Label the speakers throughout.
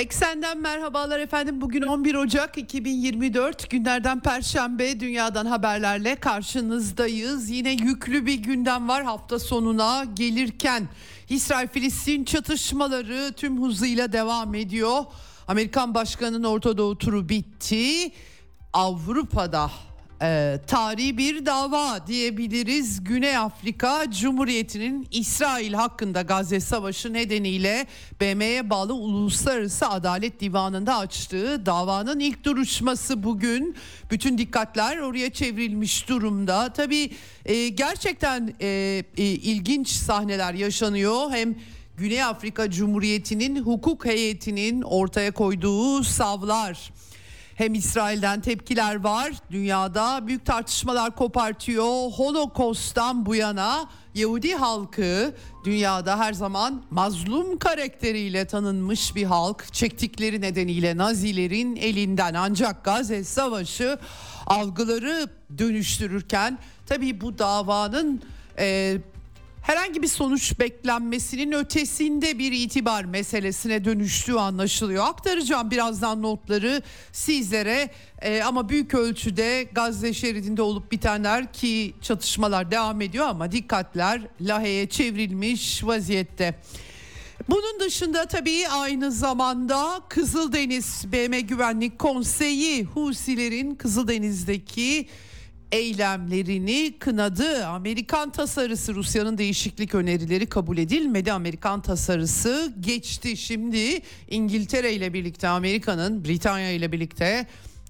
Speaker 1: Eksenden merhabalar efendim. Bugün 11 Ocak 2024 günlerden Perşembe dünyadan haberlerle karşınızdayız. Yine yüklü bir gündem var hafta sonuna gelirken. İsrail-Filistin çatışmaları tüm hızıyla devam ediyor. Amerikan Başkanı'nın Orta Doğu turu bitti. Avrupa'da e, tarihi bir dava diyebiliriz. Güney Afrika Cumhuriyeti'nin İsrail hakkında Gazze Savaşı nedeniyle BM'ye bağlı Uluslararası Adalet Divanı'nda açtığı davanın ilk duruşması bugün. Bütün dikkatler oraya çevrilmiş durumda. Tabii e, gerçekten e, e, ilginç sahneler yaşanıyor. Hem Güney Afrika Cumhuriyeti'nin hukuk heyetinin ortaya koyduğu savlar hem İsrail'den tepkiler var. Dünyada büyük tartışmalar kopartıyor. Holokost'tan bu yana Yahudi halkı dünyada her zaman mazlum karakteriyle tanınmış bir halk. Çektikleri nedeniyle Nazilerin elinden ancak Gazze Savaşı algıları dönüştürürken tabii bu davanın e, herhangi bir sonuç beklenmesinin ötesinde bir itibar meselesine dönüştüğü anlaşılıyor. Aktaracağım birazdan notları sizlere ee, ama büyük ölçüde Gazze şeridinde olup bitenler ki çatışmalar devam ediyor ama dikkatler Lahey'e çevrilmiş vaziyette. Bunun dışında tabii aynı zamanda Kızıldeniz BM Güvenlik Konseyi Husilerin Kızıldeniz'deki eylemlerini kınadı. Amerikan tasarısı Rusya'nın değişiklik önerileri kabul edilmedi. Amerikan tasarısı geçti. Şimdi İngiltere ile birlikte Amerika'nın Britanya ile birlikte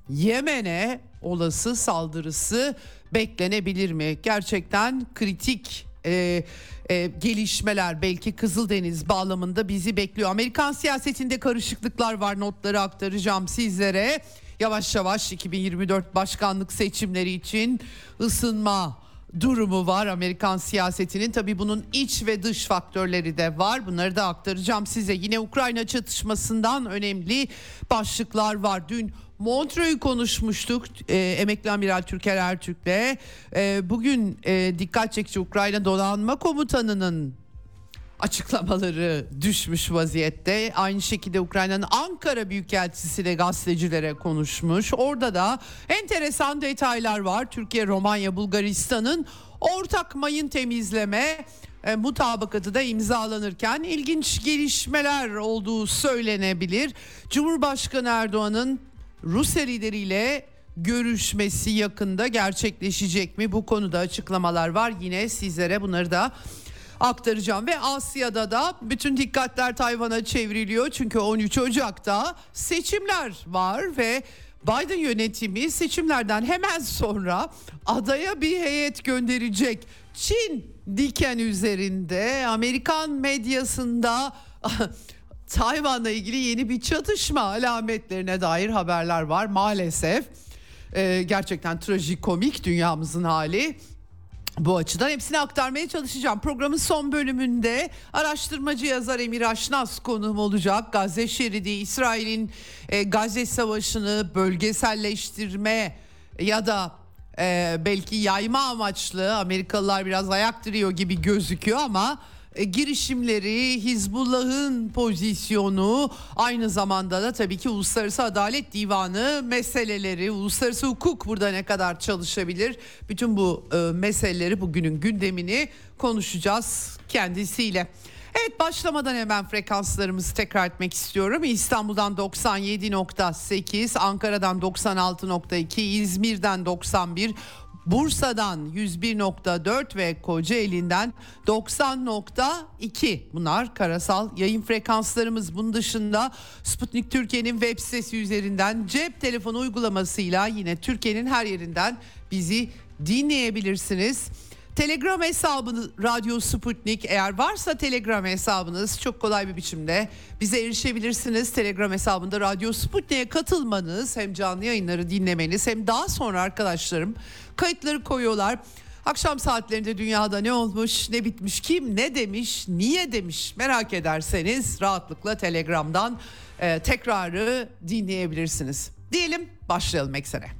Speaker 1: Yemen'e olası saldırısı beklenebilir mi? Gerçekten kritik e, e, gelişmeler belki Kızıldeniz bağlamında bizi bekliyor. Amerikan siyasetinde karışıklıklar var notları aktaracağım sizlere yavaş yavaş 2024 başkanlık seçimleri için ısınma durumu var Amerikan siyasetinin. Tabii bunun iç ve dış faktörleri de var. Bunları da aktaracağım size. Yine Ukrayna çatışmasından önemli başlıklar var. Dün Montreux'u konuşmuştuk e, emekli amiral Türker Ertürk'le. E, bugün e, dikkat çekici Ukrayna donanma komutanının açıklamaları düşmüş vaziyette. Aynı şekilde Ukrayna'nın Ankara Büyükelçisi de gazetecilere konuşmuş. Orada da enteresan detaylar var. Türkiye, Romanya, Bulgaristan'ın ortak mayın temizleme e, mutabakatı da imzalanırken ilginç gelişmeler olduğu söylenebilir. Cumhurbaşkanı Erdoğan'ın Rusya lideriyle görüşmesi yakında gerçekleşecek mi? Bu konuda açıklamalar var. Yine sizlere bunları da aktaracağım ve Asya'da da bütün dikkatler Tayvan'a çevriliyor çünkü 13 Ocak'ta seçimler var ve Biden yönetimi seçimlerden hemen sonra adaya bir heyet gönderecek. Çin diken üzerinde Amerikan medyasında Tayvan'la ilgili yeni bir çatışma alametlerine dair haberler var maalesef. Ee, gerçekten trajikomik dünyamızın hali. Bu açıdan hepsini aktarmaya çalışacağım. Programın son bölümünde araştırmacı yazar Emir Aşnaz konuğum olacak. Gazze şeridi, İsrail'in e, Gazze savaşını bölgeselleştirme ya da e, belki yayma amaçlı Amerikalılar biraz ayak diriyor gibi gözüküyor ama girişimleri, Hizbullah'ın pozisyonu, aynı zamanda da tabii ki Uluslararası Adalet Divanı meseleleri, uluslararası hukuk burada ne kadar çalışabilir? Bütün bu e, meseleleri bugünün gündemini konuşacağız kendisiyle. Evet başlamadan hemen frekanslarımızı tekrar etmek istiyorum. İstanbul'dan 97.8, Ankara'dan 96.2, İzmir'den 91, Bursa'dan 101.4 ve Kocaeli'nden 90.2 bunlar karasal yayın frekanslarımız. Bunun dışında Sputnik Türkiye'nin web sitesi üzerinden cep telefonu uygulamasıyla yine Türkiye'nin her yerinden bizi dinleyebilirsiniz. Telegram hesabını Radyo Sputnik eğer varsa Telegram hesabınız çok kolay bir biçimde bize erişebilirsiniz. Telegram hesabında Radyo Sputnik'e katılmanız hem canlı yayınları dinlemeniz hem daha sonra arkadaşlarım kayıtları koyuyorlar. Akşam saatlerinde dünyada ne olmuş, ne bitmiş, kim ne demiş, niye demiş merak ederseniz rahatlıkla Telegram'dan e, tekrarı dinleyebilirsiniz. Diyelim başlayalım eksene.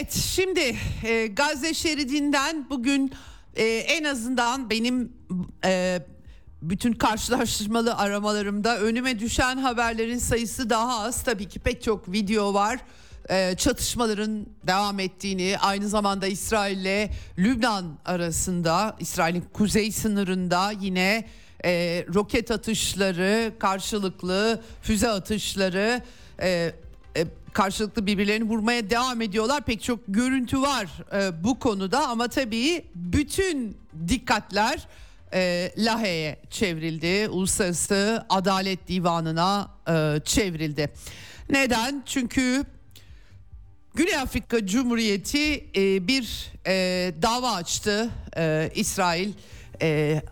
Speaker 1: Evet şimdi e, Gazze şeridinden bugün e, en azından benim e, bütün karşılaştırmalı aramalarımda önüme düşen haberlerin sayısı daha az. Tabii ki pek çok video var. E, çatışmaların devam ettiğini aynı zamanda İsrail ile Lübnan arasında İsrail'in kuzey sınırında yine e, roket atışları karşılıklı füze atışları e, e, karşılıklı birbirlerini vurmaya devam ediyorlar. Pek çok görüntü var e, bu konuda ama tabii bütün dikkatler e, Lahey'e çevrildi. Uluslararası Adalet Divanı'na e, çevrildi. Neden? Çünkü Güney Afrika Cumhuriyeti e, bir e, dava açtı e, İsrail e,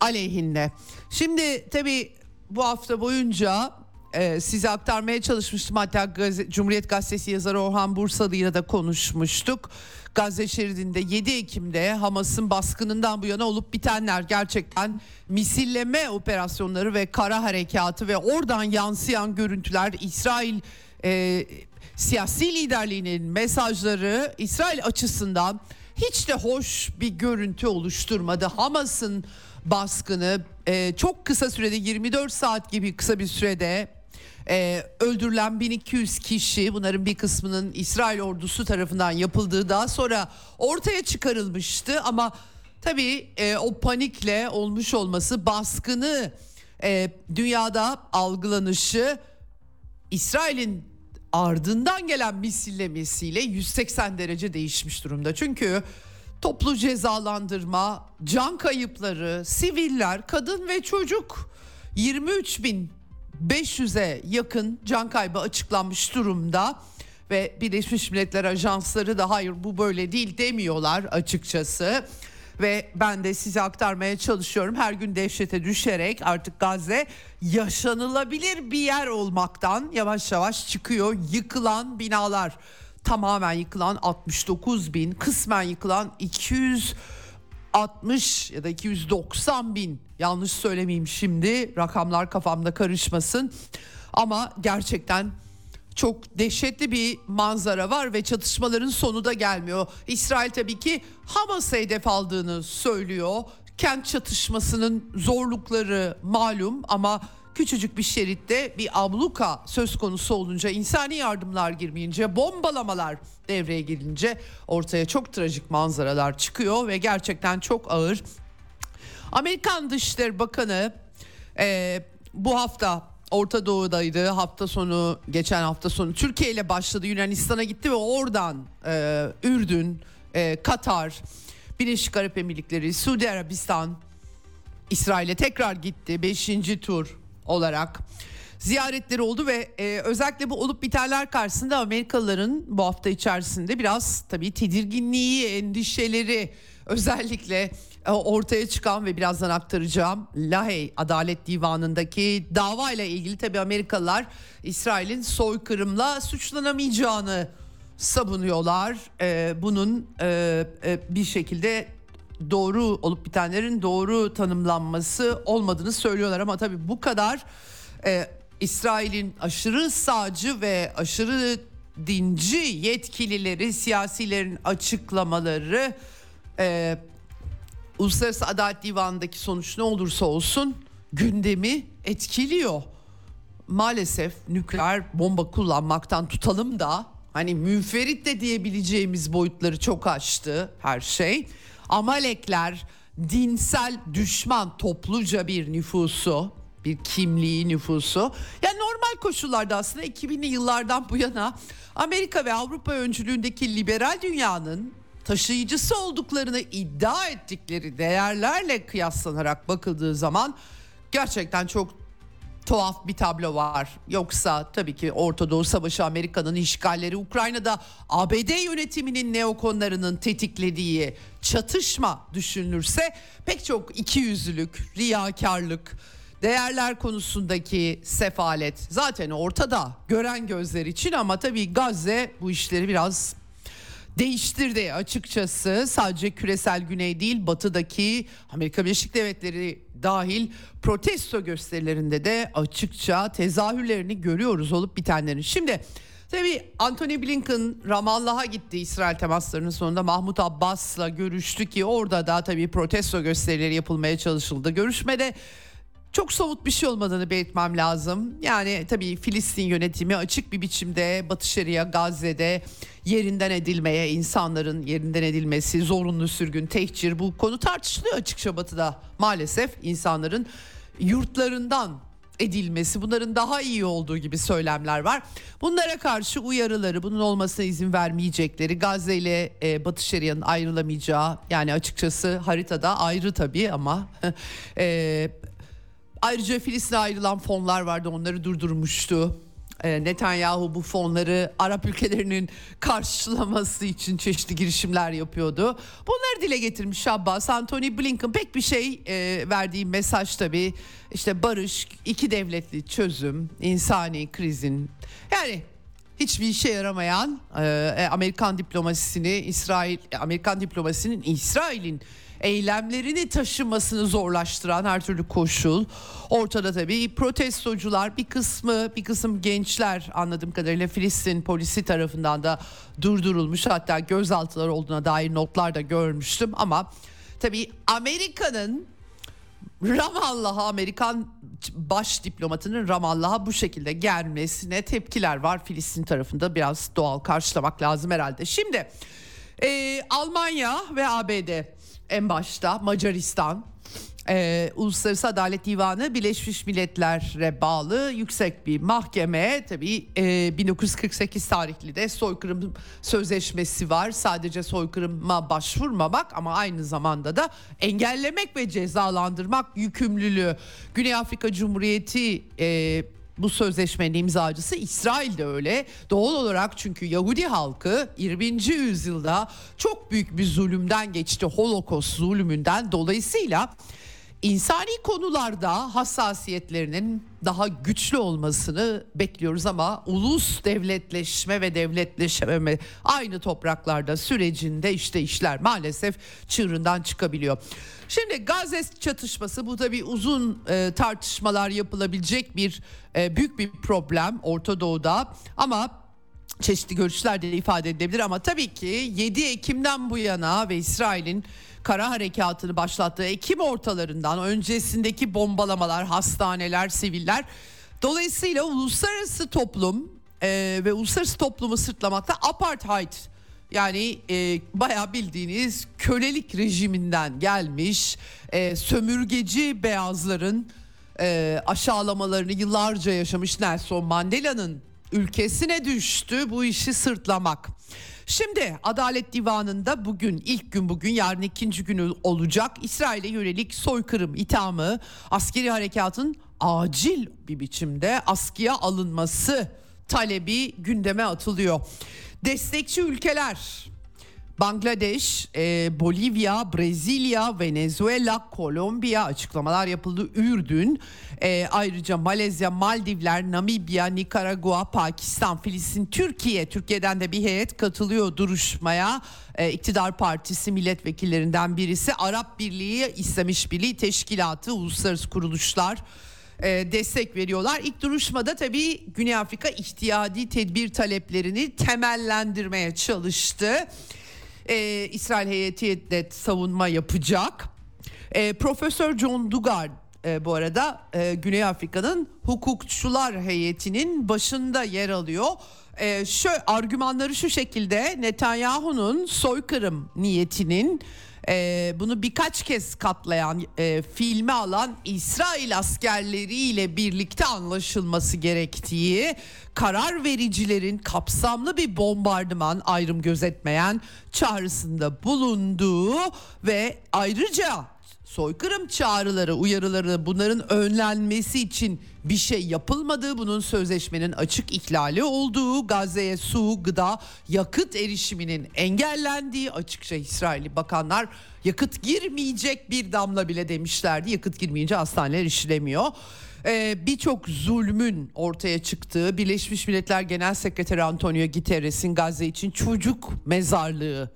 Speaker 1: aleyhinde. Şimdi tabii bu hafta boyunca e, size aktarmaya çalışmıştım. Hatta Gazze, Cumhuriyet Gazetesi yazarı Orhan Bursalı ile de konuşmuştuk. Gazze şeridinde 7 Ekim'de Hamas'ın baskınından bu yana olup bitenler gerçekten misilleme operasyonları ve kara harekatı ve oradan yansıyan görüntüler İsrail e, siyasi liderliğinin mesajları İsrail açısından hiç de hoş bir görüntü oluşturmadı. Hamas'ın baskını e, çok kısa sürede 24 saat gibi kısa bir sürede e, öldürülen 1200 kişi bunların bir kısmının İsrail ordusu tarafından yapıldığı daha sonra ortaya çıkarılmıştı ama tabii e, o panikle olmuş olması baskını e, dünyada algılanışı İsrail'in ardından gelen misillemesiyle 180 derece değişmiş durumda. Çünkü toplu cezalandırma, can kayıpları, siviller, kadın ve çocuk 23 bin 500'e yakın can kaybı açıklanmış durumda ve Birleşmiş Milletler Ajansları da hayır bu böyle değil demiyorlar açıkçası. Ve ben de size aktarmaya çalışıyorum. Her gün dehşete düşerek artık Gazze yaşanılabilir bir yer olmaktan yavaş yavaş çıkıyor. Yıkılan binalar tamamen yıkılan 69 bin, kısmen yıkılan 260 ya da 290 bin yanlış söylemeyeyim şimdi rakamlar kafamda karışmasın ama gerçekten çok dehşetli bir manzara var ve çatışmaların sonu da gelmiyor. İsrail tabii ki Hamas'a hedef aldığını söylüyor. Kent çatışmasının zorlukları malum ama küçücük bir şeritte bir abluka söz konusu olunca insani yardımlar girmeyince bombalamalar devreye girince ortaya çok trajik manzaralar çıkıyor ve gerçekten çok ağır. Amerikan Dışişleri Bakanı e, bu hafta Orta Doğu'daydı. Hafta sonu, geçen hafta sonu Türkiye ile başladı. Yunanistan'a gitti ve oradan e, Ürdün, e, Katar, Birleşik Arap Emirlikleri, Suudi Arabistan, İsrail'e tekrar gitti. Beşinci tur olarak ziyaretleri oldu ve e, özellikle bu olup bitenler karşısında Amerikalıların bu hafta içerisinde biraz tabii tedirginliği, endişeleri özellikle e, ortaya çıkan ve birazdan aktaracağım Lahey Adalet Divanı'ndaki dava ile ilgili tabii Amerikalılar İsrail'in soykırımla suçlanamayacağını savunuyorlar. E, bunun e, e, bir şekilde doğru olup bitenlerin doğru tanımlanması olmadığını söylüyorlar ama tabii bu kadar e, İsrail'in aşırı sağcı ve aşırı dinci yetkilileri, siyasilerin açıklamaları e, Uluslararası Adalet Divanı'ndaki sonuç ne olursa olsun gündemi etkiliyor. Maalesef nükleer bomba kullanmaktan tutalım da hani münferit de diyebileceğimiz boyutları çok aştı her şey. Amalekler dinsel düşman topluca bir nüfusu bir kimliği nüfusu. Yani normal koşullarda aslında 2000'li yıllardan bu yana Amerika ve Avrupa öncülüğündeki liberal dünyanın taşıyıcısı olduklarını iddia ettikleri değerlerle kıyaslanarak bakıldığı zaman gerçekten çok tuhaf bir tablo var. Yoksa tabii ki Orta Doğu Savaşı Amerika'nın işgalleri Ukrayna'da ABD yönetiminin neokonlarının tetiklediği çatışma düşünülürse pek çok ikiyüzlülük, riyakarlık, değerler konusundaki sefalet zaten ortada gören gözler için ama tabii Gazze bu işleri biraz değiştirdi açıkçası. Sadece küresel güney değil batıdaki Amerika Birleşik Devletleri dahil protesto gösterilerinde de açıkça tezahürlerini görüyoruz olup bitenlerin. Şimdi Tabii Anthony Blinken Ramallah'a gitti İsrail temaslarının sonunda Mahmut Abbas'la görüştü ki orada da tabii protesto gösterileri yapılmaya çalışıldı. Görüşmede çok somut bir şey olmadığını belirtmem lazım. Yani tabii Filistin yönetimi açık bir biçimde Batı Şeria Gazze'de yerinden edilmeye, insanların yerinden edilmesi, zorunlu sürgün, tehcir bu konu tartışılıyor açıkça Batı'da. Maalesef insanların yurtlarından edilmesi bunların daha iyi olduğu gibi söylemler var. Bunlara karşı uyarıları bunun olmasına izin vermeyecekleri Gazze ile e, Batı Şeria'nın ayrılamayacağı yani açıkçası haritada ayrı tabii ama e, Ayrıca Filistin'e ayrılan fonlar vardı onları durdurmuştu. Ee, Netanyahu bu fonları Arap ülkelerinin karşılaması için çeşitli girişimler yapıyordu. Bunları dile getirmiş Abbas. Anthony Blinken pek bir şey e, verdiği mesaj tabii. İşte barış, iki devletli çözüm, insani krizin yani hiçbir işe yaramayan e, Amerikan diplomasisini İsrail Amerikan diplomasisinin İsrail'in eylemlerini taşımasını zorlaştıran her türlü koşul. Ortada tabii protestocular bir kısmı bir kısım gençler anladığım kadarıyla Filistin polisi tarafından da durdurulmuş hatta gözaltılar olduğuna dair notlar da görmüştüm ama tabii Amerika'nın Ramallah'a Amerikan baş diplomatının Ramallah'a bu şekilde gelmesine tepkiler var Filistin tarafında biraz doğal karşılamak lazım herhalde. Şimdi e, Almanya ve ABD en başta Macaristan ee, Uluslararası Adalet Divanı Birleşmiş Milletler'e bağlı yüksek bir mahkeme tabii e, 1948 tarihli de soykırım sözleşmesi var. Sadece soykırıma başvurmamak ama aynı zamanda da engellemek ve cezalandırmak yükümlülüğü. Güney Afrika Cumhuriyeti e, bu sözleşmenin imzacısı İsrail de öyle. Doğal olarak çünkü Yahudi halkı 20. yüzyılda çok büyük bir zulümden geçti. Holocaust zulümünden dolayısıyla insani konularda hassasiyetlerinin daha güçlü olmasını bekliyoruz ama ulus devletleşme ve devletleşmeme aynı topraklarda sürecinde işte işler maalesef çığırından çıkabiliyor. Şimdi Gazze çatışması bu da bir uzun e, tartışmalar yapılabilecek bir e, büyük bir problem Orta Doğu'da ama çeşitli görüşler de ifade edilebilir. Ama tabii ki 7 Ekim'den bu yana ve İsrail'in kara harekatını başlattığı Ekim ortalarından öncesindeki bombalamalar, hastaneler, siviller. Dolayısıyla uluslararası toplum e, ve uluslararası toplumu sırtlamakta apartheid yani e, bayağı bildiğiniz kölelik rejiminden gelmiş e, sömürgeci beyazların e, aşağılamalarını yıllarca yaşamış Nelson Mandela'nın ülkesine düştü bu işi sırtlamak. Şimdi Adalet Divanı'nda bugün ilk gün bugün yarın ikinci günü olacak İsrail'e yönelik soykırım ithamı askeri harekatın acil bir biçimde askıya alınması talebi gündeme atılıyor. Destekçi ülkeler Bangladeş, e, Bolivya, Brezilya, Venezuela, Kolombiya açıklamalar yapıldı. Ürdün, e, ayrıca Malezya, Maldivler, Namibya, Nikaragua, Pakistan, Filistin, Türkiye. Türkiye'den de bir heyet katılıyor duruşmaya. E, İktidar Partisi milletvekillerinden birisi Arap Birliği, İslam İşbirliği Teşkilatı, uluslararası kuruluşlar e, destek veriyorlar. İlk duruşmada tabii Güney Afrika ihtiyadi tedbir taleplerini temellendirmeye çalıştı. E, İsrail heyeti de savunma yapacak. E, Profesör John Dugard e, bu arada e, Güney Afrika'nın hukukçular heyetinin başında yer alıyor. E, şu argümanları şu şekilde Netanyahu'nun soykırım niyetinin e, bunu birkaç kez katlayan e, filme alan İsrail askerleriyle birlikte anlaşılması gerektiği karar vericilerin kapsamlı bir bombardıman ayrım gözetmeyen çağrısında bulunduğu ve ayrıca soykırım çağrıları, uyarıları bunların önlenmesi için bir şey yapılmadığı, bunun sözleşmenin açık ihlali olduğu, Gazze'ye su, gıda, yakıt erişiminin engellendiği açıkça İsrailli bakanlar yakıt girmeyecek bir damla bile demişlerdi. Yakıt girmeyince hastaneler işlemiyor. Ee, Birçok zulmün ortaya çıktığı Birleşmiş Milletler Genel Sekreteri Antonio Guterres'in Gazze için çocuk mezarlığı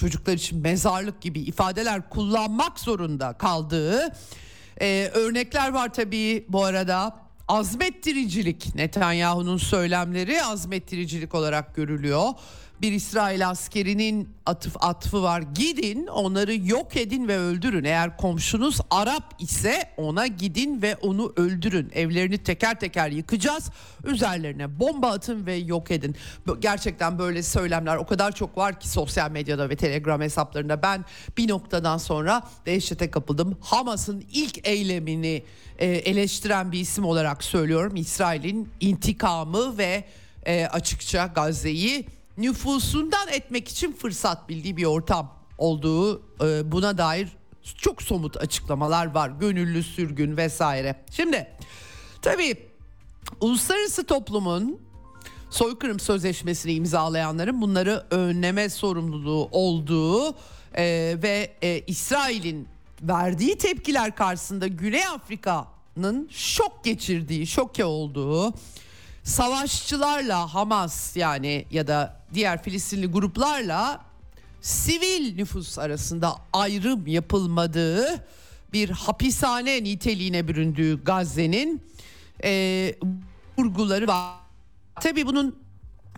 Speaker 1: çocuklar için mezarlık gibi ifadeler kullanmak zorunda kaldığı e, örnekler var tabii bu arada. Azmettiricilik Netanyahu'nun söylemleri azmettiricilik olarak görülüyor bir İsrail askerinin atıf atfı var. Gidin onları yok edin ve öldürün. Eğer komşunuz Arap ise ona gidin ve onu öldürün. Evlerini teker teker yıkacağız. Üzerlerine bomba atın ve yok edin. Gerçekten böyle söylemler o kadar çok var ki sosyal medyada ve Telegram hesaplarında. Ben bir noktadan sonra dehşete kapıldım. Hamas'ın ilk eylemini e, eleştiren bir isim olarak söylüyorum. İsrail'in intikamı ve e, açıkça Gazze'yi nüfusundan etmek için fırsat bildiği bir ortam olduğu e, buna dair çok somut açıklamalar var. Gönüllü sürgün vesaire. Şimdi tabii uluslararası toplumun soykırım sözleşmesini imzalayanların bunları önleme sorumluluğu olduğu e, ve e, İsrail'in verdiği tepkiler karşısında Güney Afrika'nın şok geçirdiği, şoke olduğu savaşçılarla Hamas yani ya da diğer Filistinli gruplarla sivil nüfus arasında ayrım yapılmadığı bir hapishane niteliğine büründüğü Gazze'nin e, vurguları var. Tabii bunun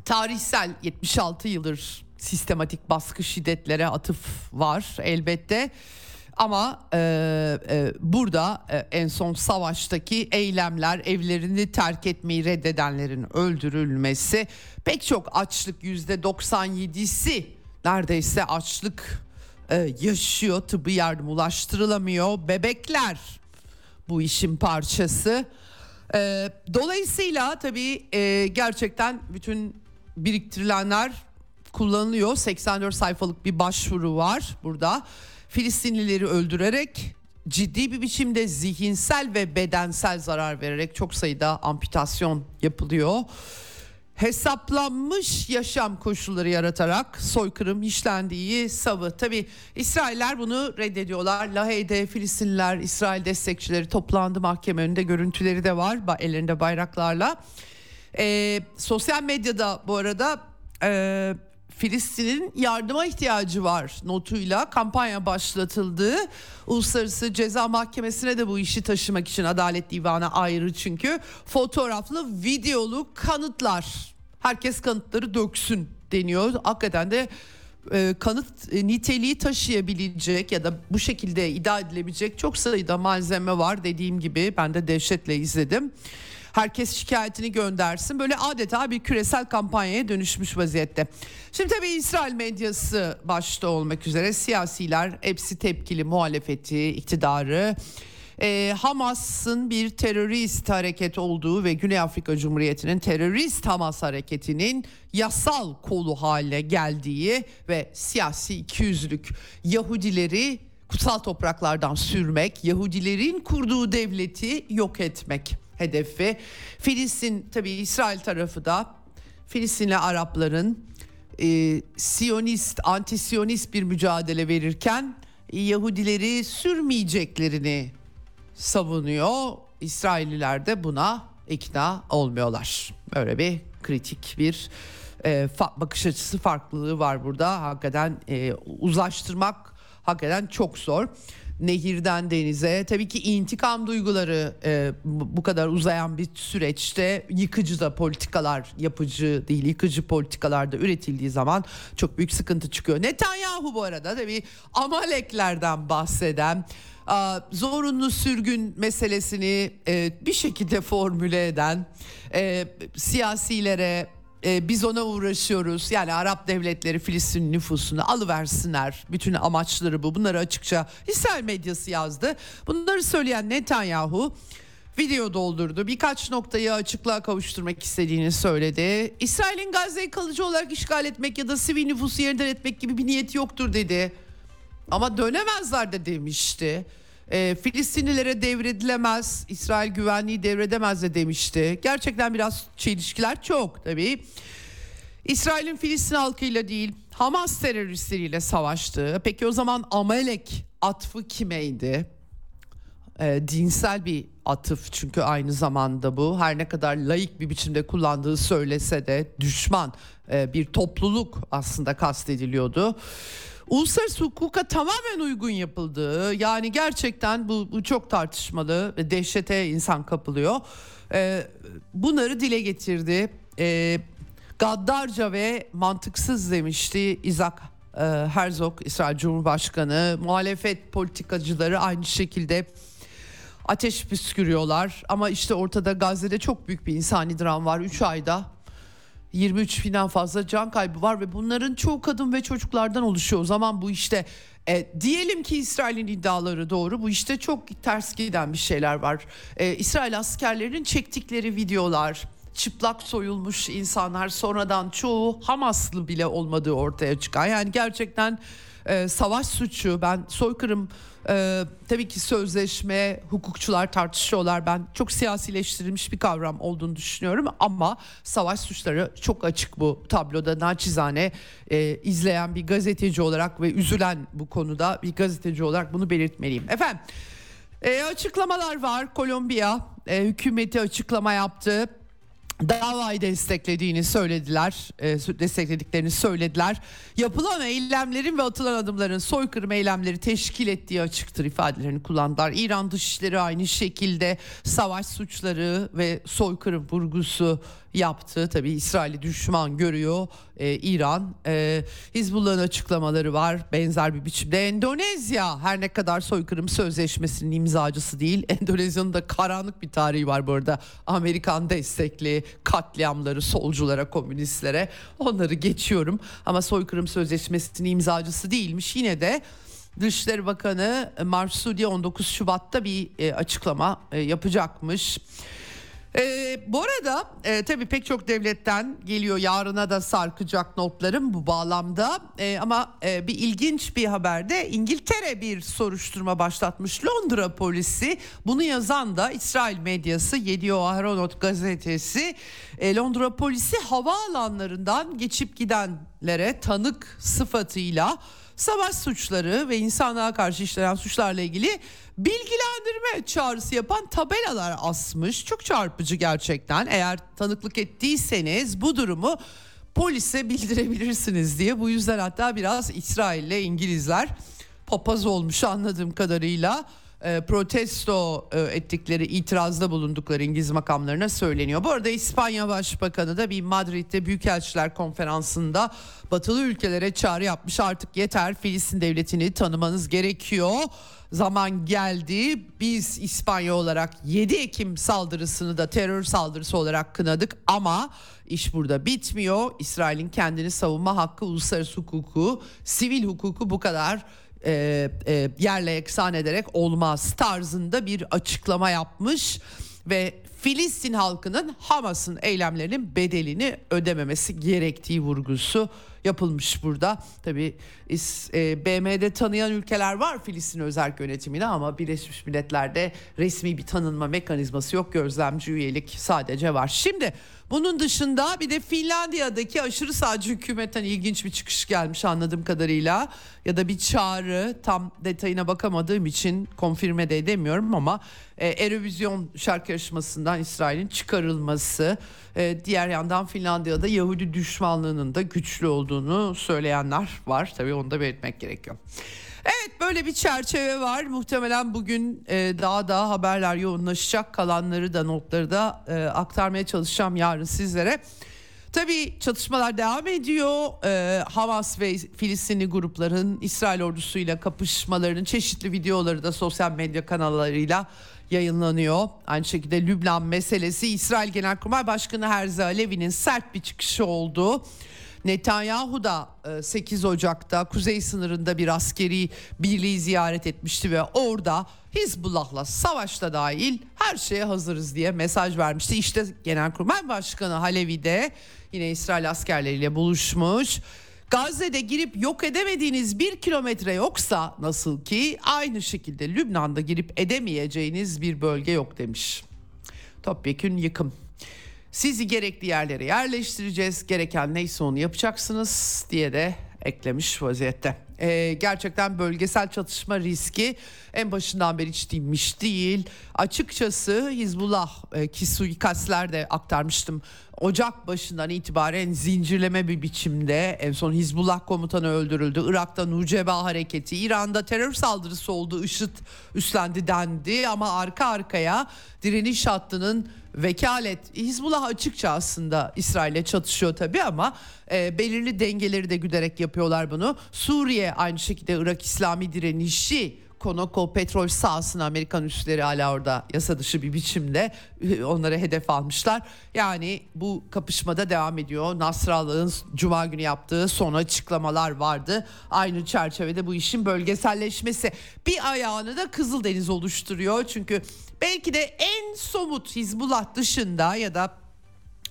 Speaker 1: tarihsel 76 yıldır sistematik baskı şiddetlere atıf var elbette. Ama e, e, burada e, en son savaştaki eylemler, evlerini terk etmeyi reddedenlerin öldürülmesi, pek çok açlık yüzde 97'si neredeyse açlık e, yaşıyor, tıbbi yardım ulaştırılamıyor, bebekler bu işin parçası. E, dolayısıyla tabii e, gerçekten bütün biriktirilenler kullanılıyor. 84 sayfalık bir başvuru var burada. Filistinlileri öldürerek ciddi bir biçimde zihinsel ve bedensel zarar vererek çok sayıda amputasyon yapılıyor. Hesaplanmış yaşam koşulları yaratarak soykırım işlendiği savı. Tabi İsrailler bunu reddediyorlar. Lahey'de Filistinliler, İsrail destekçileri toplandı mahkeme önünde görüntüleri de var ellerinde bayraklarla. E, sosyal medyada bu arada e, Filistin'in yardıma ihtiyacı var notuyla kampanya başlatıldı. Uluslararası Ceza Mahkemesi'ne de bu işi taşımak için Adalet Divanı ayrı çünkü fotoğraflı videolu kanıtlar. Herkes kanıtları döksün deniyor. Hakikaten de e, kanıt e, niteliği taşıyabilecek ya da bu şekilde iddia edilebilecek çok sayıda malzeme var dediğim gibi ben de dehşetle izledim. Herkes şikayetini göndersin. Böyle adeta bir küresel kampanyaya dönüşmüş vaziyette. Şimdi tabii İsrail medyası başta olmak üzere siyasiler hepsi tepkili muhalefeti, iktidarı e, Hamas'ın bir terörist hareket olduğu ve Güney Afrika Cumhuriyeti'nin terörist Hamas hareketinin yasal kolu haline geldiği ve siyasi ikiyüzlük Yahudileri kutsal topraklardan sürmek, Yahudilerin kurduğu devleti yok etmek hedefi. Filistin tabii İsrail tarafı da Filistinli Arapların e, Siyonist, anti-Siyonist bir mücadele verirken Yahudileri sürmeyeceklerini savunuyor. İsrailliler de buna ikna olmuyorlar. Böyle bir kritik bir e, bakış açısı farklılığı var burada. Hakikaten e, uzlaştırmak hakikaten çok zor nehirden denize tabii ki intikam duyguları e, bu kadar uzayan bir süreçte yıkıcı da politikalar yapıcı değil yıkıcı politikalar da üretildiği zaman çok büyük sıkıntı çıkıyor. Netanyahu bu arada tabii Amaleklerden bahseden zorunlu sürgün meselesini e, bir şekilde formüle eden e, siyasilere e, biz ona uğraşıyoruz. Yani Arap devletleri Filistin nüfusunu alıversinler. Bütün amaçları bu. Bunları açıkça İsrail medyası yazdı. Bunları söyleyen Netanyahu video doldurdu. Birkaç noktayı açıklığa kavuşturmak istediğini söyledi. İsrail'in Gazze'yi kalıcı olarak işgal etmek ya da sivil nüfusu yeniden etmek gibi bir niyeti yoktur dedi. Ama dönemezler de demişti. E, Filistinlilere devredilemez, İsrail güvenliği devredemez de demişti. Gerçekten biraz çelişkiler çok tabii. İsrail'in Filistin halkıyla değil Hamas teröristleriyle savaştı. Peki o zaman Amalek atfı kimeydi? E, dinsel bir atıf çünkü aynı zamanda bu her ne kadar laik bir biçimde kullandığı söylese de düşman e, bir topluluk aslında kastediliyordu. Uluslararası hukuka tamamen uygun yapıldığı yani gerçekten bu, bu çok tartışmalı dehşete insan kapılıyor. E, bunları dile getirdi. E, gaddarca ve mantıksız demişti Isaac e, Herzog İsrail Cumhurbaşkanı. Muhalefet politikacıları aynı şekilde ateş püskürüyorlar. Ama işte ortada Gazze'de çok büyük bir insani dram var. 3 ayda 23 binden fazla can kaybı var ve bunların çoğu kadın ve çocuklardan oluşuyor. O zaman bu işte e, diyelim ki İsrail'in iddiaları doğru. Bu işte çok ters giden bir şeyler var. E, İsrail askerlerinin çektikleri videolar, çıplak soyulmuş insanlar sonradan çoğu Hamaslı bile olmadığı ortaya çıkan. Yani gerçekten e, savaş suçu ben soykırım e, tabii ki sözleşme hukukçular tartışıyorlar. Ben çok siyasileştirilmiş bir kavram olduğunu düşünüyorum ama savaş suçları çok açık bu tabloda. Naçizane e, izleyen bir gazeteci olarak ve üzülen bu konuda bir gazeteci olarak bunu belirtmeliyim. Efendim e, açıklamalar var. Kolombiya e, hükümeti açıklama yaptı davayı desteklediğini söylediler, e, desteklediklerini söylediler. Yapılan eylemlerin ve atılan adımların soykırım eylemleri teşkil ettiği açıktır ifadelerini kullandılar. İran Dışişleri aynı şekilde savaş suçları ve soykırım vurgusu yaptı. Tabi İsrail'i düşman görüyor e, İran. E, Hizbullah'ın açıklamaları var benzer bir biçimde. Endonezya her ne kadar soykırım sözleşmesinin imzacısı değil. Endonezya'nın da karanlık bir tarihi var bu arada. Amerikan destekli katliamları solculara, komünistlere onları geçiyorum. Ama soykırım sözleşmesinin imzacısı değilmiş. Yine de Dışişleri Bakanı Marsudi 19 Şubat'ta bir e, açıklama e, yapacakmış. Ee, bu arada e, tabii pek çok devletten geliyor yarına da sarkacak notlarım bu bağlamda. E, ama e, bir ilginç bir haberde İngiltere bir soruşturma başlatmış. Londra polisi bunu yazan da İsrail medyası Yediot Ahronot gazetesi e, Londra polisi havaalanlarından geçip gidenlere tanık sıfatıyla savaş suçları ve insanlığa karşı işlenen suçlarla ilgili bilgilendirme çağrısı yapan tabelalar asmış. Çok çarpıcı gerçekten. Eğer tanıklık ettiyseniz bu durumu polise bildirebilirsiniz diye. Bu yüzden hatta biraz İsrail ile İngilizler papaz olmuş anladığım kadarıyla e, protesto e, ettikleri itirazda bulundukları İngiliz makamlarına söyleniyor. Bu arada İspanya Başbakanı da bir Madrid'de Büyükelçiler Konferansı'nda batılı ülkelere çağrı yapmış. Artık yeter Filistin devletini tanımanız gerekiyor. Zaman geldi. Biz İspanya olarak 7 Ekim saldırısını da terör saldırısı olarak kınadık ama iş burada bitmiyor. İsrail'in kendini savunma hakkı, uluslararası hukuku, sivil hukuku bu kadar e, e, yerle eksan ederek olmaz tarzında bir açıklama yapmış ve Filistin halkının Hamas'ın eylemlerinin bedelini ödememesi gerektiği vurgusu yapılmış burada. Tabi e, BM'de tanıyan ülkeler var Filistin özel yönetimine ama Birleşmiş Milletler'de resmi bir tanınma mekanizması yok. Gözlemci üyelik sadece var. Şimdi bunun dışında bir de Finlandiya'daki aşırı sağcı hükümetten ilginç bir çıkış gelmiş anladığım kadarıyla. Ya da bir çağrı tam detayına bakamadığım için konfirme de edemiyorum ama e, Eurovision şarkı yarışmasından İsrail'in çıkarılması. E, diğer yandan Finlandiya'da Yahudi düşmanlığının da güçlü olduğunu söyleyenler var. Tabii onu da belirtmek gerekiyor. Evet böyle bir çerçeve var. Muhtemelen bugün e, daha daha haberler yoğunlaşacak. Kalanları da notları da e, aktarmaya çalışacağım yarın sizlere. Tabii çatışmalar devam ediyor. Ee, Hamas ve Filistinli grupların İsrail ordusuyla kapışmalarının çeşitli videoları da sosyal medya kanallarıyla yayınlanıyor. Aynı şekilde Lübnan meselesi İsrail Genelkurmay Başkanı Herzi Alevi'nin sert bir çıkışı oldu. Netanyahu da 8 e, Ocak'ta kuzey sınırında bir askeri birliği ziyaret etmişti ve orada Hizbullah'la savaşta dahil her şeye hazırız diye mesaj vermişti. İşte Genelkurmay Başkanı Halevi de yine İsrail askerleriyle buluşmuş. Gazze'de girip yok edemediğiniz bir kilometre yoksa nasıl ki aynı şekilde Lübnan'da girip edemeyeceğiniz bir bölge yok demiş. Topyekün yıkım. Sizi gerekli yerlere yerleştireceğiz. Gereken neyse onu yapacaksınız diye de eklemiş vaziyette. Ee, gerçekten bölgesel çatışma riski en başından beri hiç dinmiş değil. Açıkçası Hizbullah e, ki suikastler de aktarmıştım. Ocak başından itibaren zincirleme bir biçimde en son Hizbullah komutanı öldürüldü. Irak'ta Nuceba hareketi, İran'da terör saldırısı oldu. IŞİD üstlendi dendi ama arka arkaya direniş hattının vekalet Hizbullah açıkça aslında İsrail'e çatışıyor tabii ama e, belirli dengeleri de güderek yapıyorlar bunu. Suriye aynı şekilde Irak İslami direnişi Konoko petrol sahasını Amerikan üsleri hala orada yasa dışı bir biçimde onları hedef almışlar. Yani bu kapışmada devam ediyor. Nasrallah'ın cuma günü yaptığı son açıklamalar vardı. Aynı çerçevede bu işin bölgeselleşmesi bir ayağını da Kızıldeniz oluşturuyor. Çünkü belki de en somut Hizbullah dışında ya da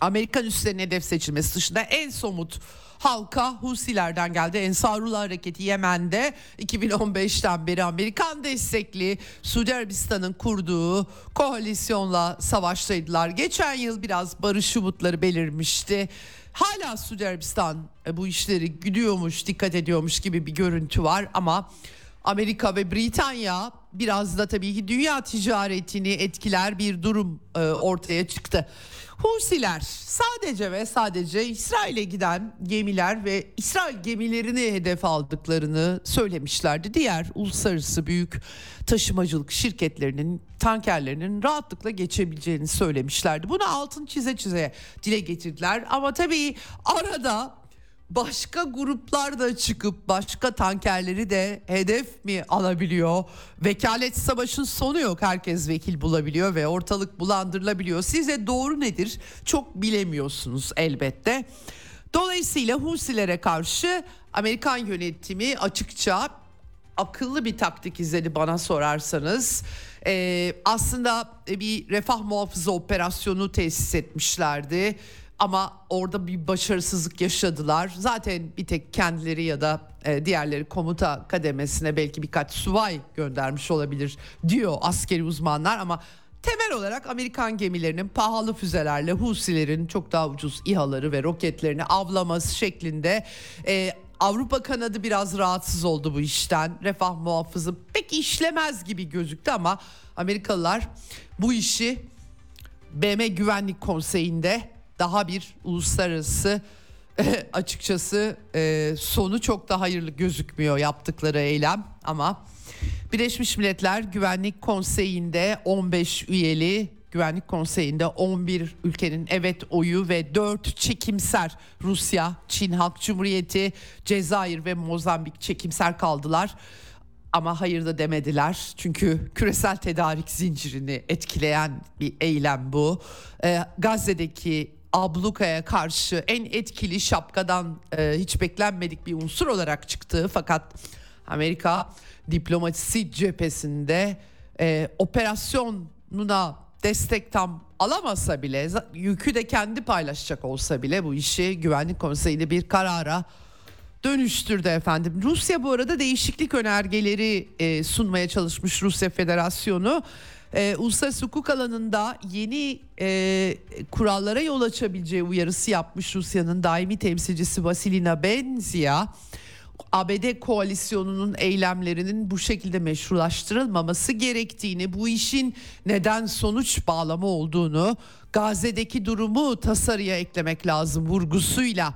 Speaker 1: Amerikan üslerinin hedef seçilmesi dışında en somut halka Husilerden geldi. Ensarullah Hareketi Yemen'de 2015'ten beri Amerikan destekli Suudi Arabistan'ın kurduğu koalisyonla savaştaydılar. Geçen yıl biraz barış umutları belirmişti. Hala Suudi Arabistan e, bu işleri gidiyormuş, dikkat ediyormuş gibi bir görüntü var ama Amerika ve Britanya biraz da tabii ki dünya ticaretini etkiler bir durum e, ortaya çıktı. Husiler sadece ve sadece İsrail'e giden gemiler ve İsrail gemilerini hedef aldıklarını söylemişlerdi. Diğer uluslararası büyük taşımacılık şirketlerinin tankerlerinin rahatlıkla geçebileceğini söylemişlerdi. Bunu altın çize çize dile getirdiler ama tabii arada başka gruplar da çıkıp başka tankerleri de hedef mi alabiliyor? Vekalet savaşın sonu yok. Herkes vekil bulabiliyor ve ortalık bulandırılabiliyor. Size doğru nedir? Çok bilemiyorsunuz elbette. Dolayısıyla Husilere karşı Amerikan yönetimi açıkça akıllı bir taktik izledi bana sorarsanız. Ee, aslında bir refah muhafızı operasyonu tesis etmişlerdi ama orada bir başarısızlık yaşadılar. Zaten bir tek kendileri ya da e, diğerleri komuta kademesine belki birkaç subay göndermiş olabilir diyor askeri uzmanlar ama temel olarak Amerikan gemilerinin pahalı füzelerle Husilerin çok daha ucuz İHA'ları ve roketlerini avlaması şeklinde e, Avrupa kanadı biraz rahatsız oldu bu işten. Refah muhafızı pek işlemez gibi gözüktü ama Amerikalılar bu işi BM Güvenlik Konseyi'nde daha bir uluslararası açıkçası e, sonu çok da hayırlı gözükmüyor yaptıkları eylem ama Birleşmiş Milletler Güvenlik Konseyi'nde 15 üyeli Güvenlik Konseyi'nde 11 ülkenin evet oyu ve 4 çekimser Rusya, Çin Halk Cumhuriyeti, Cezayir ve Mozambik çekimser kaldılar. Ama hayır da demediler çünkü küresel tedarik zincirini etkileyen bir eylem bu. Ee, Gazze'deki ablukaya karşı en etkili şapkadan e, hiç beklenmedik bir unsur olarak çıktığı fakat Amerika diplomasisi cephesinde e, operasyonuna destek tam alamasa bile yükü de kendi paylaşacak olsa bile bu işi güvenlik konseyinde bir karara dönüştürdü efendim. Rusya bu arada değişiklik önergeleri e, sunmaya çalışmış Rusya Federasyonu e, uluslararası hukuk alanında yeni e, kurallara yol açabileceği uyarısı yapmış Rusya'nın daimi temsilcisi Vasilina Benzia. ABD koalisyonunun eylemlerinin bu şekilde meşrulaştırılmaması gerektiğini, bu işin neden sonuç bağlamı olduğunu, Gazze'deki durumu tasarıya eklemek lazım vurgusuyla.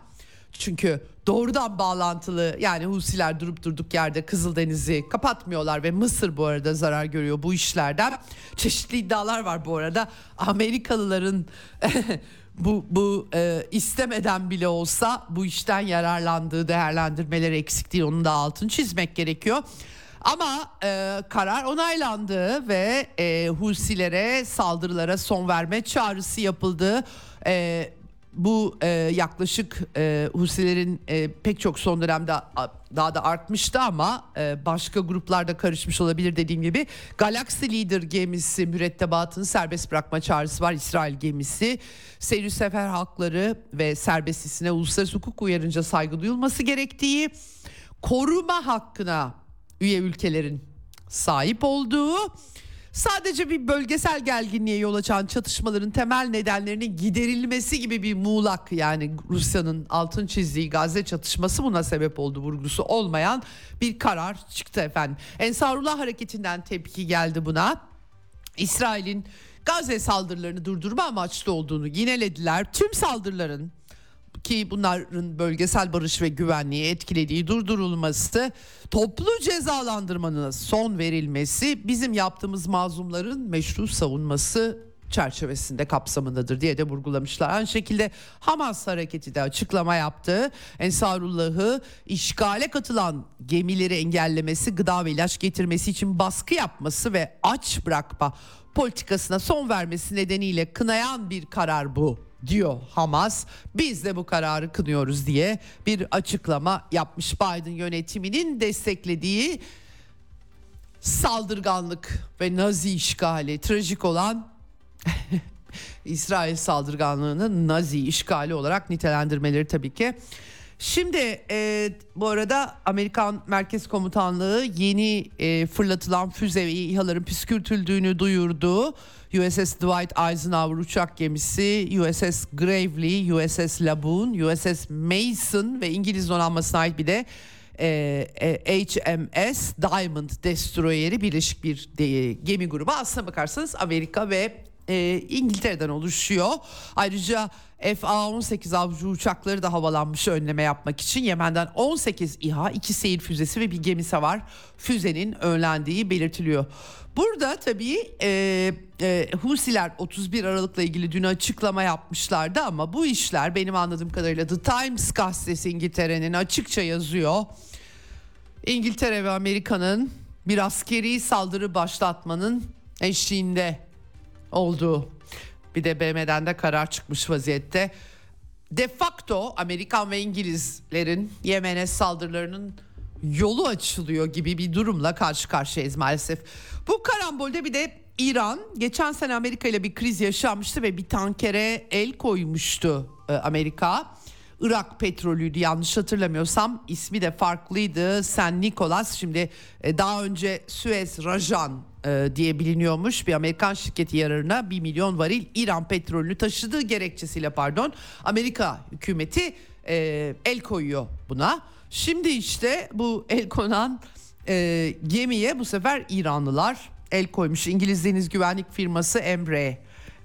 Speaker 1: Çünkü doğrudan bağlantılı yani Husiler durup durduk yerde Kızıldeniz'i kapatmıyorlar ve Mısır bu arada zarar görüyor bu işlerden. Çeşitli iddialar var bu arada. Amerikalıların bu bu e, istemeden bile olsa bu işten yararlandığı değerlendirmeleri eksik değil onun da altını çizmek gerekiyor. Ama e, karar onaylandı ve e, Husilere saldırılara son verme çağrısı yapıldı. E, bu e, yaklaşık e, Husilerin e, pek çok son dönemde daha da artmıştı ama e, başka gruplarda karışmış olabilir dediğim gibi. Galaxy Leader gemisi mürettebatını serbest bırakma çağrısı var. İsrail gemisi seyir sefer hakları ve serbestisine uluslararası hukuk uyarınca saygı duyulması gerektiği koruma hakkına üye ülkelerin sahip olduğu sadece bir bölgesel gerginliğe yol açan çatışmaların temel nedenlerinin giderilmesi gibi bir muğlak yani Rusya'nın altın çizdiği Gazze çatışması buna sebep oldu vurgusu olmayan bir karar çıktı efendim. Ensarullah hareketinden tepki geldi buna. İsrail'in Gazze saldırılarını durdurma amaçlı olduğunu yinelediler. Tüm saldırıların ki bunların bölgesel barış ve güvenliği etkilediği durdurulması, toplu cezalandırmanın son verilmesi bizim yaptığımız mazlumların meşru savunması çerçevesinde kapsamındadır diye de vurgulamışlar. Aynı şekilde Hamas hareketi de açıklama yaptı. Ensarullah'ı işgale katılan gemileri engellemesi, gıda ve ilaç getirmesi için baskı yapması ve aç bırakma politikasına son vermesi nedeniyle kınayan bir karar bu diyor Hamas. Biz de bu kararı kınıyoruz diye bir açıklama yapmış Biden yönetiminin desteklediği saldırganlık ve Nazi işgali trajik olan İsrail saldırganlığını Nazi işgali olarak nitelendirmeleri tabii ki. Şimdi e, bu arada Amerikan Merkez Komutanlığı yeni e, fırlatılan füze ve İHA'ların püskürtüldüğünü duyurdu. USS Dwight Eisenhower uçak gemisi, USS Gravely, USS Laboon, USS Mason ve İngiliz donanmasına ait bir de e, e, HMS Diamond Destroyer'i birleşik bir de, gemi grubu. Aslına bakarsanız Amerika ve e, İngiltere'den oluşuyor. Ayrıca FA-18 avcı uçakları da havalanmış önleme yapmak için Yemen'den 18 İHA, 2 seyir füzesi ve bir gemisi var. Füzenin önlendiği belirtiliyor. Burada tabii e, e, Husiler 31 Aralık'la ilgili dün açıklama yapmışlardı ama bu işler benim anladığım kadarıyla The Times gazetesi İngiltere'nin açıkça yazıyor. İngiltere ve Amerika'nın bir askeri saldırı başlatmanın eşliğinde olduğu bir de BM'den de karar çıkmış vaziyette. De facto Amerikan ve İngilizlerin Yemen'e saldırılarının yolu açılıyor gibi bir durumla karşı karşıyayız maalesef. Bu karambolde bir de İran geçen sene Amerika ile bir kriz yaşanmıştı ve bir tankere el koymuştu e, Amerika. Irak petrolüydü yanlış hatırlamıyorsam ismi de farklıydı. Sen Nicholas şimdi e, daha önce Suez Rajan e, diye biliniyormuş bir Amerikan şirketi yararına 1 milyon varil İran petrolünü taşıdığı gerekçesiyle pardon Amerika hükümeti e, el koyuyor buna. Şimdi işte bu el konan e, gemiye bu sefer İranlılar el koymuş. İngiliz deniz güvenlik firması Embraer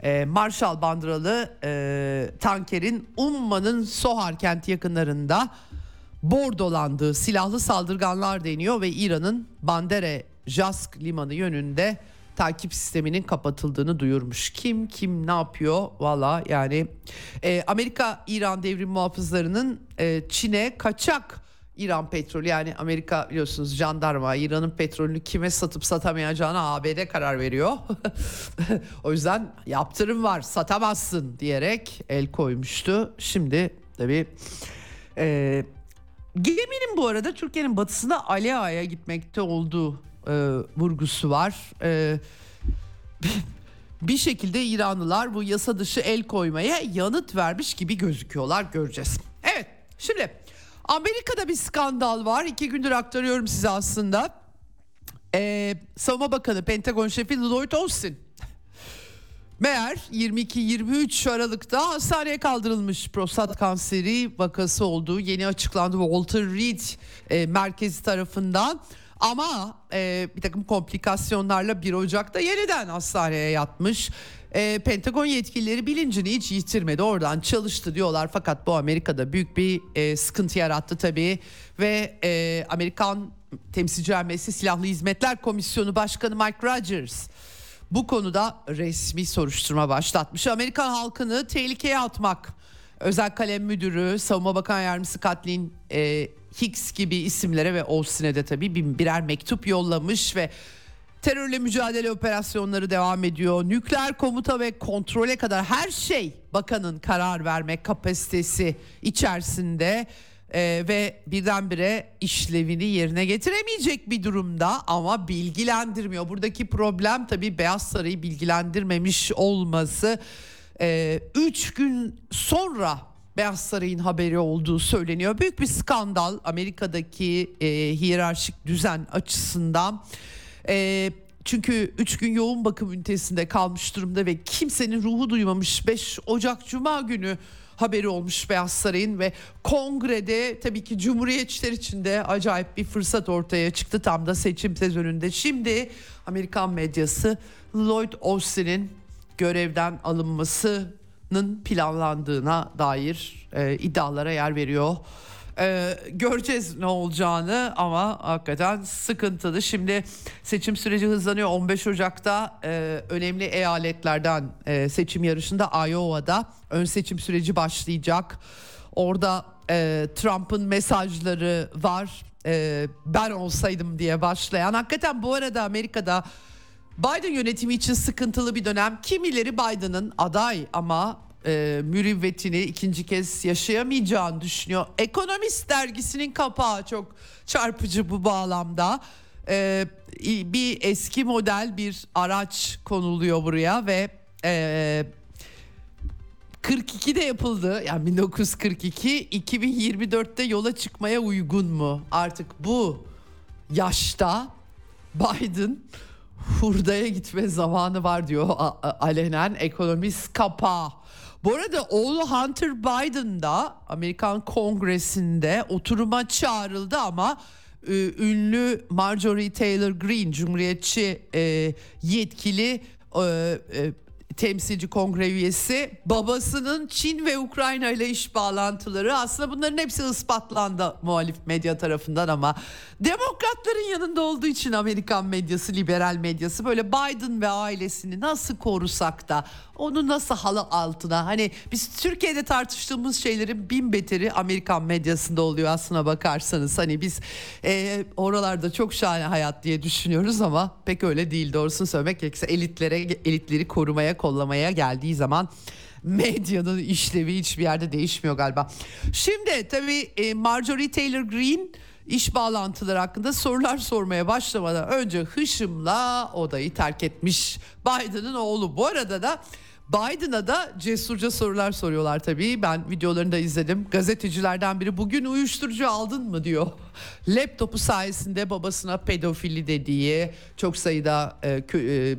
Speaker 1: e, Marshall bandıralı e, tankerin Umman'ın Sohar kenti yakınlarında bordolandığı silahlı saldırganlar deniyor ve İran'ın Bandere Jask limanı yönünde takip sisteminin kapatıldığını duyurmuş. Kim kim ne yapıyor valla yani e, Amerika İran devrim muhafızlarının e, Çin'e kaçak İran petrolü yani Amerika biliyorsunuz jandarma İran'ın petrolünü kime satıp satamayacağına ABD karar veriyor. o yüzden yaptırım var satamazsın diyerek el koymuştu. Şimdi tabii e, geminin bu arada Türkiye'nin batısına Ali Ağa'ya gitmekte olduğu e, vurgusu var. E, bir şekilde İranlılar bu yasa dışı el koymaya yanıt vermiş gibi gözüküyorlar göreceğiz. Evet şimdi Amerika'da bir skandal var. İki gündür aktarıyorum size aslında. Ee, Savunma Bakanı Pentagon şefi Lloyd Austin. Meğer 22-23 Aralık'ta hastaneye kaldırılmış prostat kanseri vakası olduğu yeni açıklandı Walter Reed e, merkezi tarafından. Ama e, bir takım komplikasyonlarla 1 Ocak'ta yeniden hastaneye yatmış. E, Pentagon yetkilileri bilincini hiç yitirmedi. Oradan çalıştı diyorlar. Fakat bu Amerika'da büyük bir e, sıkıntı yarattı tabii. Ve e, Amerikan Temsilciler Meclisi Silahlı Hizmetler Komisyonu Başkanı Mike Rogers bu konuda resmi soruşturma başlatmış. Amerikan halkını tehlikeye atmak özel kalem müdürü, savunma bakan yardımcısı Kathleen e, Hicks gibi isimlere ve Austin'e de tabii bir- birer mektup yollamış ve terörle mücadele operasyonları devam ediyor. Nükleer komuta ve kontrole kadar her şey bakanın karar verme kapasitesi içerisinde Ee, ve birdenbire işlevini yerine getiremeyecek bir durumda ama bilgilendirmiyor. Buradaki problem tabii Beyaz Sarayı bilgilendirmemiş olması. Ee, üç gün sonra Beyaz Saray'ın haberi olduğu söyleniyor. Büyük bir skandal Amerika'daki e, hiyerarşik düzen açısından. E, çünkü 3 gün yoğun bakım ünitesinde kalmış durumda ve kimsenin ruhu duymamış 5 Ocak Cuma günü haberi olmuş Beyaz Saray'ın ve kongrede tabii ki cumhuriyetçiler için de acayip bir fırsat ortaya çıktı tam da seçim sezonunda. Şimdi Amerikan medyası Lloyd Austin'in görevden alınmasının planlandığına dair e, iddialara yer veriyor. E, göreceğiz ne olacağını ama hakikaten sıkıntılı. Şimdi seçim süreci hızlanıyor. 15 Ocak'ta e, önemli eyaletlerden e, seçim yarışında Iowa'da ön seçim süreci başlayacak. Orada e, Trump'ın mesajları var. E, ben olsaydım diye başlayan. Hakikaten bu arada Amerika'da Biden yönetimi için sıkıntılı bir dönem. Kimileri Biden'ın aday ama e, mürüvvetini ikinci kez yaşayamayacağını düşünüyor. Ekonomist dergisinin kapağı çok çarpıcı bu bağlamda. E, bir eski model bir araç konuluyor buraya ve e, 42'de yapıldı. Yani 1942 2024'te yola çıkmaya uygun mu? Artık bu yaşta Biden hurdaya gitme zamanı var diyor alenen ekonomist kapağı. Bu arada oğlu Hunter Biden da Amerikan Kongresi'nde oturuma çağrıldı ama e, ünlü Marjorie Taylor Greene Cumhuriyetçi e, yetkili e, temsilci kongre üyesi babasının Çin ve Ukrayna ile iş bağlantıları. Aslında bunların hepsi ispatlandı muhalif medya tarafından ama demokratların yanında olduğu için Amerikan medyası liberal medyası böyle Biden ve ailesini nasıl korusak da onu nasıl halı altına? Hani biz Türkiye'de tartıştığımız şeylerin bin beteri Amerikan medyasında oluyor aslına bakarsanız. Hani biz e, oralarda çok şahane hayat diye düşünüyoruz ama pek öyle değil. Doğrusunu söylemek gerekirse elitlere elitleri korumaya kollamaya geldiği zaman medyanın işlevi hiçbir yerde değişmiyor galiba. Şimdi tabii e, Marjorie Taylor Greene iş bağlantıları hakkında sorular sormaya başlamadan önce hışımla odayı terk etmiş Biden'ın oğlu. Bu arada da Biden'a da cesurca sorular soruyorlar tabii. Ben videolarını da izledim. Gazetecilerden biri bugün uyuşturucu aldın mı diyor. Laptopu sayesinde babasına pedofili dediği çok sayıda e, kö-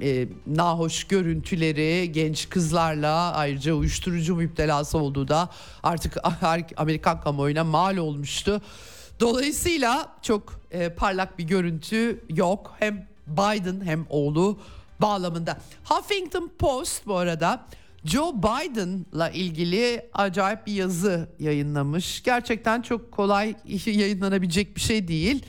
Speaker 1: e, e, nahoş görüntüleri genç kızlarla ayrıca uyuşturucu müptelası olduğu da artık Amerikan kamuoyuna mal olmuştu. Dolayısıyla çok e, parlak bir görüntü yok. Hem Biden hem oğlu bağlamında. Huffington Post bu arada Joe Biden'la ilgili acayip bir yazı yayınlamış. Gerçekten çok kolay yayınlanabilecek bir şey değil.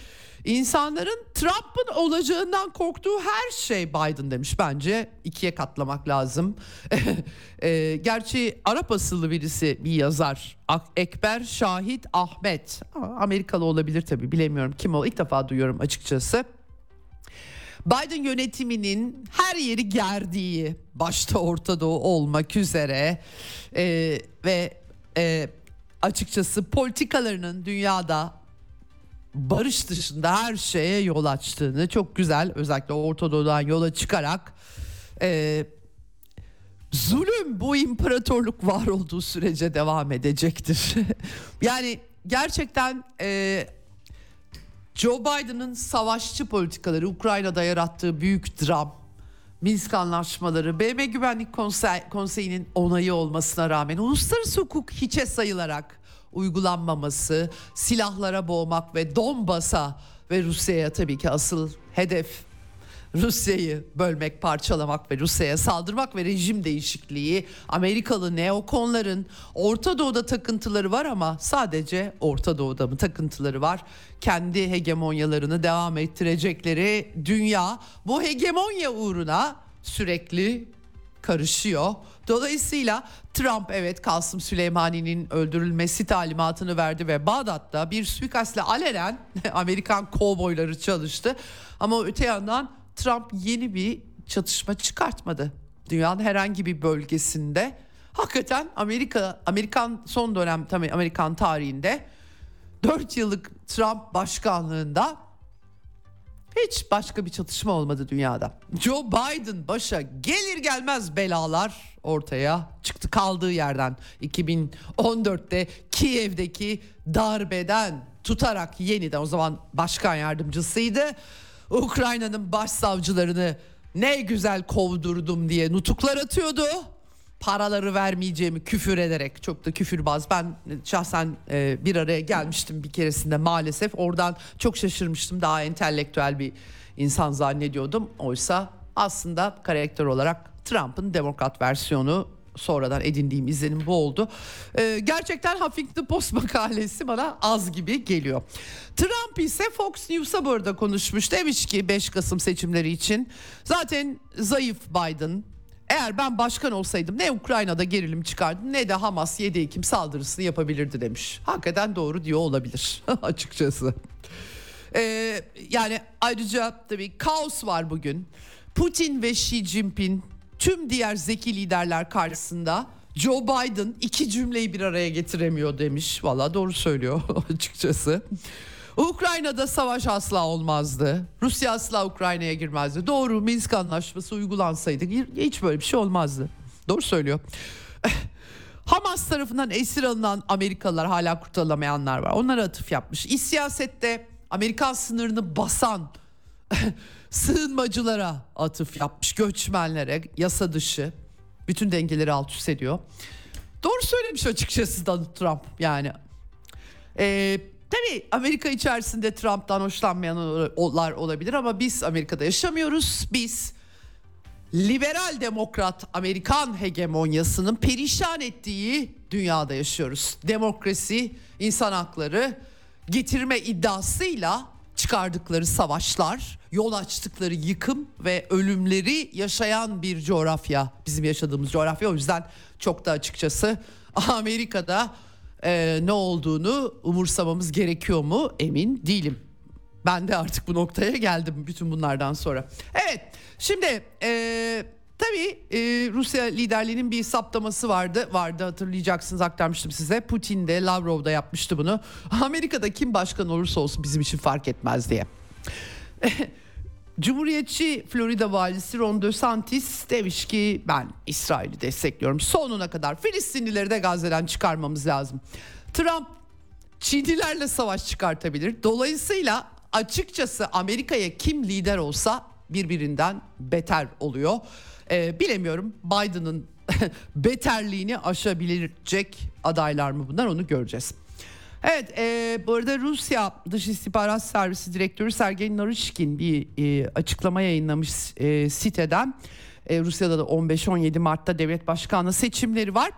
Speaker 1: İnsanların Trump'ın olacağından korktuğu her şey Biden demiş. Bence ikiye katlamak lazım. e, gerçi Arap asıllı birisi bir yazar. Ekber Şahit Ahmet. Amerikalı olabilir tabii bilemiyorum kim o. İlk defa duyuyorum açıkçası. Biden yönetiminin her yeri gerdiği başta Orta Doğu olmak üzere e, ve e, açıkçası politikalarının dünyada barış dışında her şeye yol açtığını çok güzel özellikle Orta Doğu'dan yola çıkarak e, zulüm bu imparatorluk var olduğu sürece devam edecektir. yani gerçekten e, Joe Biden'ın savaşçı politikaları, Ukrayna'da yarattığı büyük dram, Minsk anlaşmaları, BM Güvenlik Konsey, Konseyi'nin onayı olmasına rağmen uluslararası hukuk hiçe sayılarak uygulanmaması, silahlara boğmak ve Donbas'a ve Rusya'ya tabii ki asıl hedef Rusya'yı bölmek, parçalamak ve Rusya'ya saldırmak ve rejim değişikliği, Amerikalı neokonların Orta Doğu'da takıntıları var ama sadece Orta Doğu'da mı takıntıları var? Kendi hegemonyalarını devam ettirecekleri dünya bu hegemonya uğruna sürekli karışıyor. Dolayısıyla Trump evet Kasım Süleymani'nin öldürülmesi talimatını verdi ve Bağdat'ta bir suikastle alenen Amerikan kovboyları çalıştı. Ama öte yandan Trump yeni bir çatışma çıkartmadı. Dünyanın herhangi bir bölgesinde hakikaten Amerika Amerikan son dönem tabii Amerikan tarihinde 4 yıllık Trump başkanlığında hiç başka bir çatışma olmadı dünyada. Joe Biden başa gelir gelmez belalar ortaya çıktı kaldığı yerden 2014'te Kiev'deki darbeden tutarak yeniden o zaman başkan yardımcısıydı. Ukrayna'nın başsavcılarını ne güzel kovdurdum diye nutuklar atıyordu. Paraları vermeyeceğimi küfür ederek çok da küfürbaz. Ben şahsen e, bir araya gelmiştim bir keresinde maalesef. Oradan çok şaşırmıştım. Daha entelektüel bir insan zannediyordum. Oysa aslında karakter olarak Trump'ın demokrat versiyonu sonradan edindiğim izlenim bu oldu. Ee, gerçekten Huffington Post makalesi bana az gibi geliyor. Trump ise Fox News'a burada konuşmuş. Demiş ki 5 Kasım seçimleri için zaten zayıf Biden. Eğer ben başkan olsaydım ne Ukrayna'da gerilim çıkardı ne de Hamas 7 Ekim saldırısını yapabilirdi demiş. Hakikaten doğru diyor olabilir açıkçası. Ee, yani ayrıca tabii kaos var bugün. Putin ve Xi Jinping tüm diğer zeki liderler karşısında Joe Biden iki cümleyi bir araya getiremiyor demiş. Valla doğru söylüyor açıkçası. Ukrayna'da savaş asla olmazdı. Rusya asla Ukrayna'ya girmezdi. Doğru Minsk anlaşması uygulansaydı hiç böyle bir şey olmazdı. Doğru söylüyor. Hamas tarafından esir alınan Amerikalılar hala kurtarılamayanlar var. Onlara atıf yapmış. İç siyasette Amerikan sınırını basan sığınmacılara atıf yapmış. Göçmenlere, yasa dışı. Bütün dengeleri alt üst ediyor. Doğru söylemiş açıkçası Donald Trump yani. Ee, tabii Amerika içerisinde Trump'tan hoşlanmayanlar olabilir ama biz Amerika'da yaşamıyoruz. Biz liberal demokrat Amerikan hegemonyasının perişan ettiği dünyada yaşıyoruz. Demokrasi, insan hakları getirme iddiasıyla çıkardıkları savaşlar, yol açtıkları yıkım ve ölümleri yaşayan bir coğrafya. Bizim yaşadığımız coğrafya o yüzden çok da açıkçası Amerika'da e, ne olduğunu umursamamız gerekiyor mu emin değilim. Ben de artık bu noktaya geldim bütün bunlardan sonra. Evet şimdi e, tabii e, Rusya liderliğinin bir saptaması vardı. Vardı hatırlayacaksınız aktarmıştım size. Putin de Lavrov da yapmıştı bunu. Amerika'da kim başkan olursa olsun bizim için fark etmez diye. Cumhuriyetçi Florida valisi Ron DeSantis demiş ki ben İsrail'i destekliyorum sonuna kadar. Filistinlileri de Gazze'den çıkarmamız lazım. Trump Çinlilerle savaş çıkartabilir. Dolayısıyla açıkçası Amerika'ya kim lider olsa birbirinden beter oluyor. Ee, bilemiyorum Biden'ın beterliğini aşabilecek adaylar mı bunlar onu göreceğiz. Evet e, bu arada Rusya Dış İstihbarat Servisi Direktörü Sergey Narishkin bir e, açıklama yayınlamış e, siteden. E, Rusya'da da 15-17 Mart'ta devlet başkanlığı seçimleri var.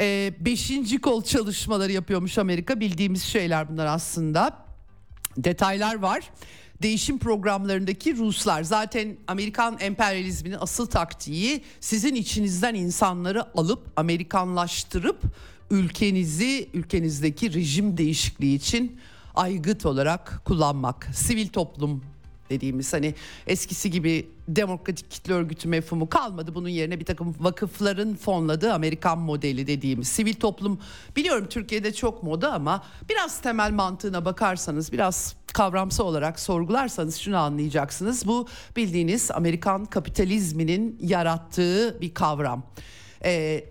Speaker 1: E, beşinci kol çalışmaları yapıyormuş Amerika bildiğimiz şeyler bunlar aslında. Detaylar var değişim programlarındaki Ruslar zaten Amerikan emperyalizminin asıl taktiği sizin içinizden insanları alıp Amerikanlaştırıp ülkenizi ülkenizdeki rejim değişikliği için aygıt olarak kullanmak. Sivil toplum dediğimiz hani eskisi gibi demokratik kitle örgütü mefhumu kalmadı. Bunun yerine bir takım vakıfların fonladığı Amerikan modeli dediğimiz sivil toplum biliyorum Türkiye'de çok moda ama biraz temel mantığına bakarsanız biraz kavramsal olarak sorgularsanız şunu anlayacaksınız. Bu bildiğiniz Amerikan kapitalizminin yarattığı bir kavram. Ee,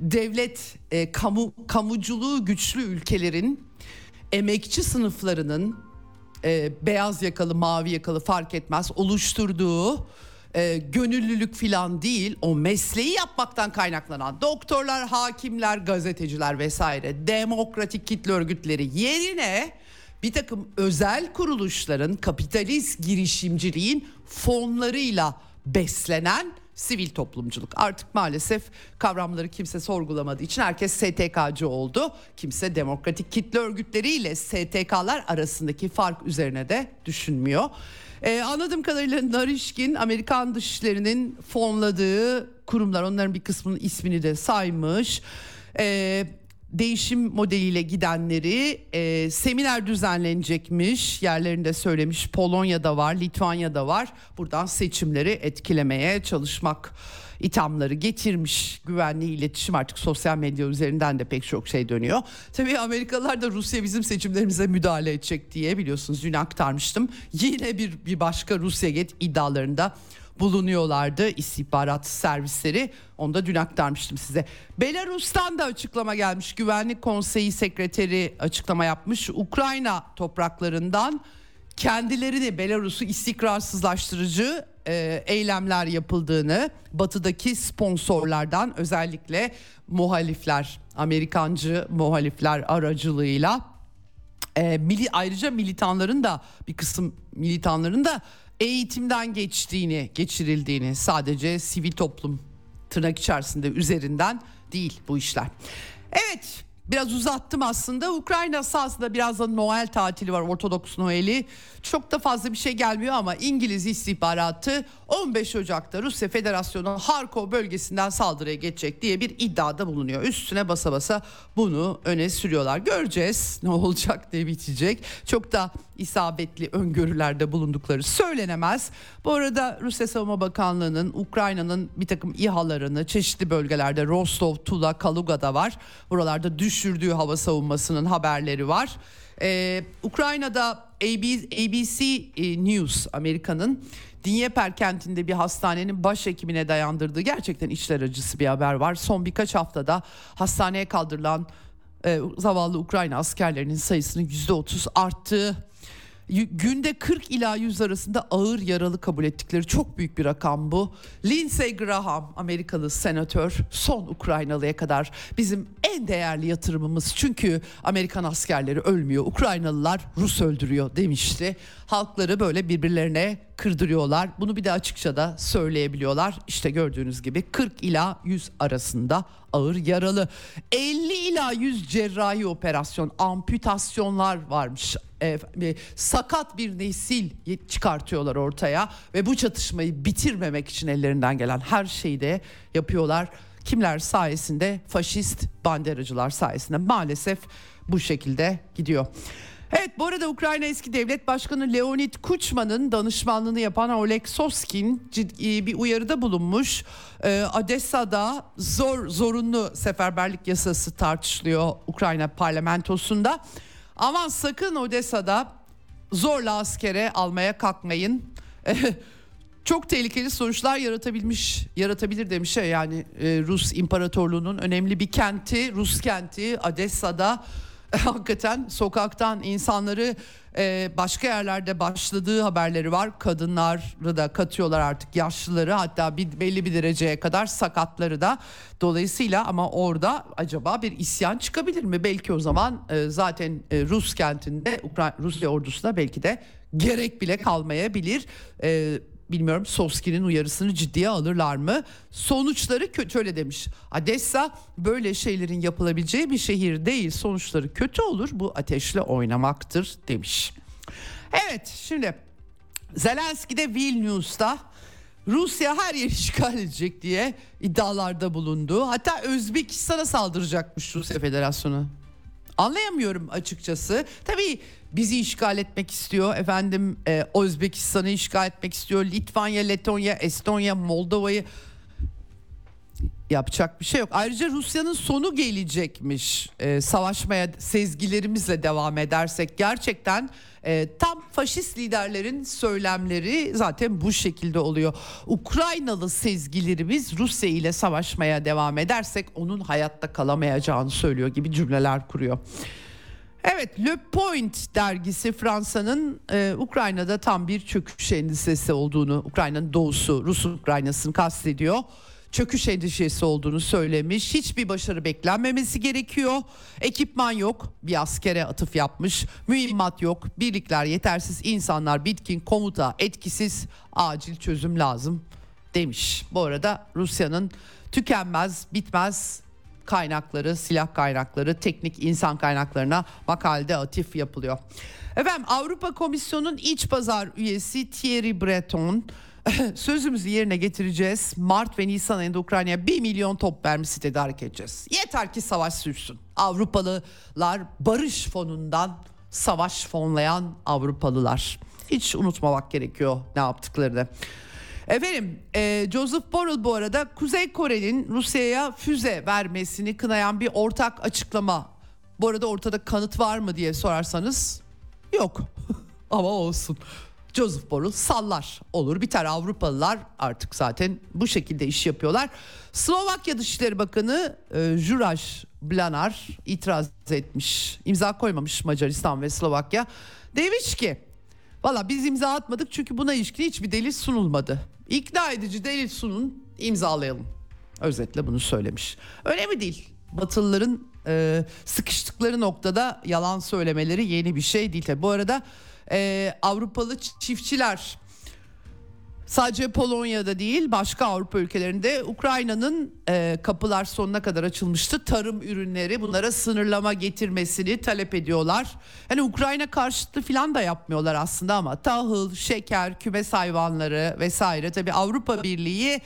Speaker 1: devlet, e, kamu kamuculuğu güçlü ülkelerin emekçi sınıflarının e, beyaz yakalı, mavi yakalı fark etmez. Oluşturduğu e, gönüllülük filan değil o mesleği yapmaktan kaynaklanan doktorlar, hakimler, gazeteciler vesaire demokratik kitle örgütleri yerine bir takım özel kuruluşların kapitalist girişimciliğin fonlarıyla beslenen sivil toplumculuk. Artık maalesef kavramları kimse sorgulamadığı için herkes STK'cı oldu. Kimse demokratik kitle örgütleriyle STK'lar arasındaki fark üzerine de düşünmüyor. Ee, anladığım kadarıyla Narişkin Amerikan dışişlerinin fonladığı kurumlar onların bir kısmının ismini de saymış. Ee, değişim modeliyle gidenleri e, seminer düzenlenecekmiş yerlerinde söylemiş Polonya'da var Litvanya'da var buradan seçimleri etkilemeye çalışmak ithamları getirmiş güvenli iletişim artık sosyal medya üzerinden de pek çok şey dönüyor. Tabii Amerikalılar da Rusya bizim seçimlerimize müdahale edecek diye biliyorsunuz dün aktarmıştım. Yine bir, bir başka Rusya get iddialarında bulunuyorlardı istihbarat servisleri. Onu da dün aktarmıştım size. Belarus'tan da açıklama gelmiş. Güvenlik Konseyi Sekreteri açıklama yapmış. Ukrayna topraklarından kendilerini Belarus'u istikrarsızlaştırıcı e, eylemler yapıldığını batıdaki sponsorlardan özellikle muhalifler Amerikancı muhalifler aracılığıyla e, mili, ayrıca militanların da bir kısım militanların da eğitimden geçtiğini geçirildiğini sadece sivil toplum tırnak içerisinde üzerinden değil bu işler. Evet Biraz uzattım aslında. Ukrayna sahasında biraz da Noel tatili var. Ortodoks Noel'i. Çok da fazla bir şey gelmiyor ama İngiliz istihbaratı 15 Ocak'ta Rusya Federasyonu Harkov bölgesinden saldırıya geçecek diye bir iddiada bulunuyor. Üstüne basa basa bunu öne sürüyorlar. Göreceğiz ne olacak ne bitecek. Çok da isabetli öngörülerde bulundukları söylenemez. Bu arada Rusya Savunma Bakanlığı'nın Ukrayna'nın bir takım İHA'larını çeşitli bölgelerde Rostov, Tula, Kaluga'da var. Buralarda düşürdüğü hava savunmasının haberleri var. Ee, Ukrayna'da ABC e, News Amerika'nın Dnieper kentinde bir hastanenin başhekimine dayandırdığı gerçekten içler acısı bir haber var. Son birkaç haftada hastaneye kaldırılan e, zavallı Ukrayna askerlerinin sayısının %30 arttığı günde 40 ila 100 arasında ağır yaralı kabul ettikleri çok büyük bir rakam bu. Lindsey Graham Amerikalı senatör son Ukraynalıya kadar bizim en değerli yatırımımız çünkü Amerikan askerleri ölmüyor Ukraynalılar Rus öldürüyor demişti. Halkları böyle birbirlerine kırdırıyorlar. Bunu bir de açıkça da söyleyebiliyorlar. İşte gördüğünüz gibi 40 ila 100 arasında ağır yaralı. 50 ila 100 cerrahi operasyon, amputasyonlar varmış. E, sakat bir nesil çıkartıyorlar ortaya ve bu çatışmayı bitirmemek için ellerinden gelen her şeyi de yapıyorlar. Kimler sayesinde? Faşist banderacılar sayesinde maalesef bu şekilde gidiyor. Evet bu arada Ukrayna eski devlet başkanı Leonid Kuchma'nın danışmanlığını yapan Oleg Soskin bir uyarıda bulunmuş. Ee, Odessa'da zor zorunlu seferberlik yasası tartışılıyor Ukrayna parlamentosunda. Aman sakın Odessa'da zorla askere almaya kalkmayın. Çok tehlikeli sonuçlar yaratabilmiş, yaratabilir demiş ya yani e, Rus İmparatorluğu'nun önemli bir kenti, Rus kenti Odessa'da hakikaten sokaktan insanları e, başka yerlerde başladığı haberleri var. Kadınları da katıyorlar artık yaşlıları hatta bir, belli bir dereceye kadar sakatları da. Dolayısıyla ama orada acaba bir isyan çıkabilir mi? Belki o zaman e, zaten e, Rus kentinde Ukrayna Rusya ordusuna belki de gerek bile kalmayabilir. E, bilmiyorum Sovski'nin uyarısını ciddiye alırlar mı? Sonuçları kötü öyle demiş. Odessa böyle şeylerin yapılabileceği bir şehir değil. Sonuçları kötü olur. Bu ateşle oynamaktır demiş. Evet şimdi Zelenski de Vilnius'ta Rusya her yeri işgal edecek diye iddialarda bulundu. Hatta Özbekistan'a saldıracakmış Rusya Federasyonu. Anlayamıyorum açıkçası. Tabii bizi işgal etmek istiyor. Efendim e, Özbekistan'ı işgal etmek istiyor. Litvanya, Letonya, Estonya, Moldova'yı yapacak bir şey yok. Ayrıca Rusya'nın sonu gelecekmiş. E, savaşmaya sezgilerimizle devam edersek gerçekten e, tam faşist liderlerin söylemleri zaten bu şekilde oluyor. Ukraynalı sezgilerimiz Rusya ile savaşmaya devam edersek onun hayatta kalamayacağını söylüyor gibi cümleler kuruyor. Evet Le Point dergisi Fransa'nın e, Ukrayna'da tam bir çöküş endişesi olduğunu, Ukrayna'nın doğusu, Rus Ukrayna'sını kastediyor. Çöküş endişesi olduğunu söylemiş. Hiçbir başarı beklenmemesi gerekiyor. Ekipman yok. Bir askere atıf yapmış. Mühimmat yok. Birlikler yetersiz. insanlar bitkin, komuta etkisiz. Acil çözüm lazım demiş. Bu arada Rusya'nın tükenmez, bitmez kaynakları, silah kaynakları, teknik insan kaynaklarına makalede atif yapılıyor. Efendim Avrupa Komisyonu'nun iç pazar üyesi Thierry Breton sözümüzü yerine getireceğiz. Mart ve Nisan ayında Ukrayna'ya 1 milyon top mermisi tedarik edeceğiz. Yeter ki savaş sürsün. Avrupalılar barış fonundan savaş fonlayan Avrupalılar. Hiç unutmamak gerekiyor ne yaptıklarını. Efendim e, Joseph Borrell bu arada Kuzey Kore'nin Rusya'ya füze vermesini kınayan bir ortak açıklama. Bu arada ortada kanıt var mı diye sorarsanız yok ama olsun. Joseph Borrell sallar olur biter Avrupalılar artık zaten bu şekilde iş yapıyorlar. Slovakya Dışişleri Bakanı e, Juraj Blanar itiraz etmiş imza koymamış Macaristan ve Slovakya. Demiş ki valla biz imza atmadık çünkü buna ilişkin hiçbir delil sunulmadı. İkna edici delil sunun imzalayalım. Özetle bunu söylemiş. Önemli değil. Batılıların e, sıkıştıkları noktada yalan söylemeleri yeni bir şey değil. Bu arada e, Avrupalı çiftçiler sadece Polonya'da değil başka Avrupa ülkelerinde Ukrayna'nın e, kapılar sonuna kadar açılmıştı. Tarım ürünleri bunlara sınırlama getirmesini talep ediyorlar. Yani Ukrayna karşıtı falan da yapmıyorlar aslında ama tahıl, şeker, kümes hayvanları vesaire tabii Avrupa Birliği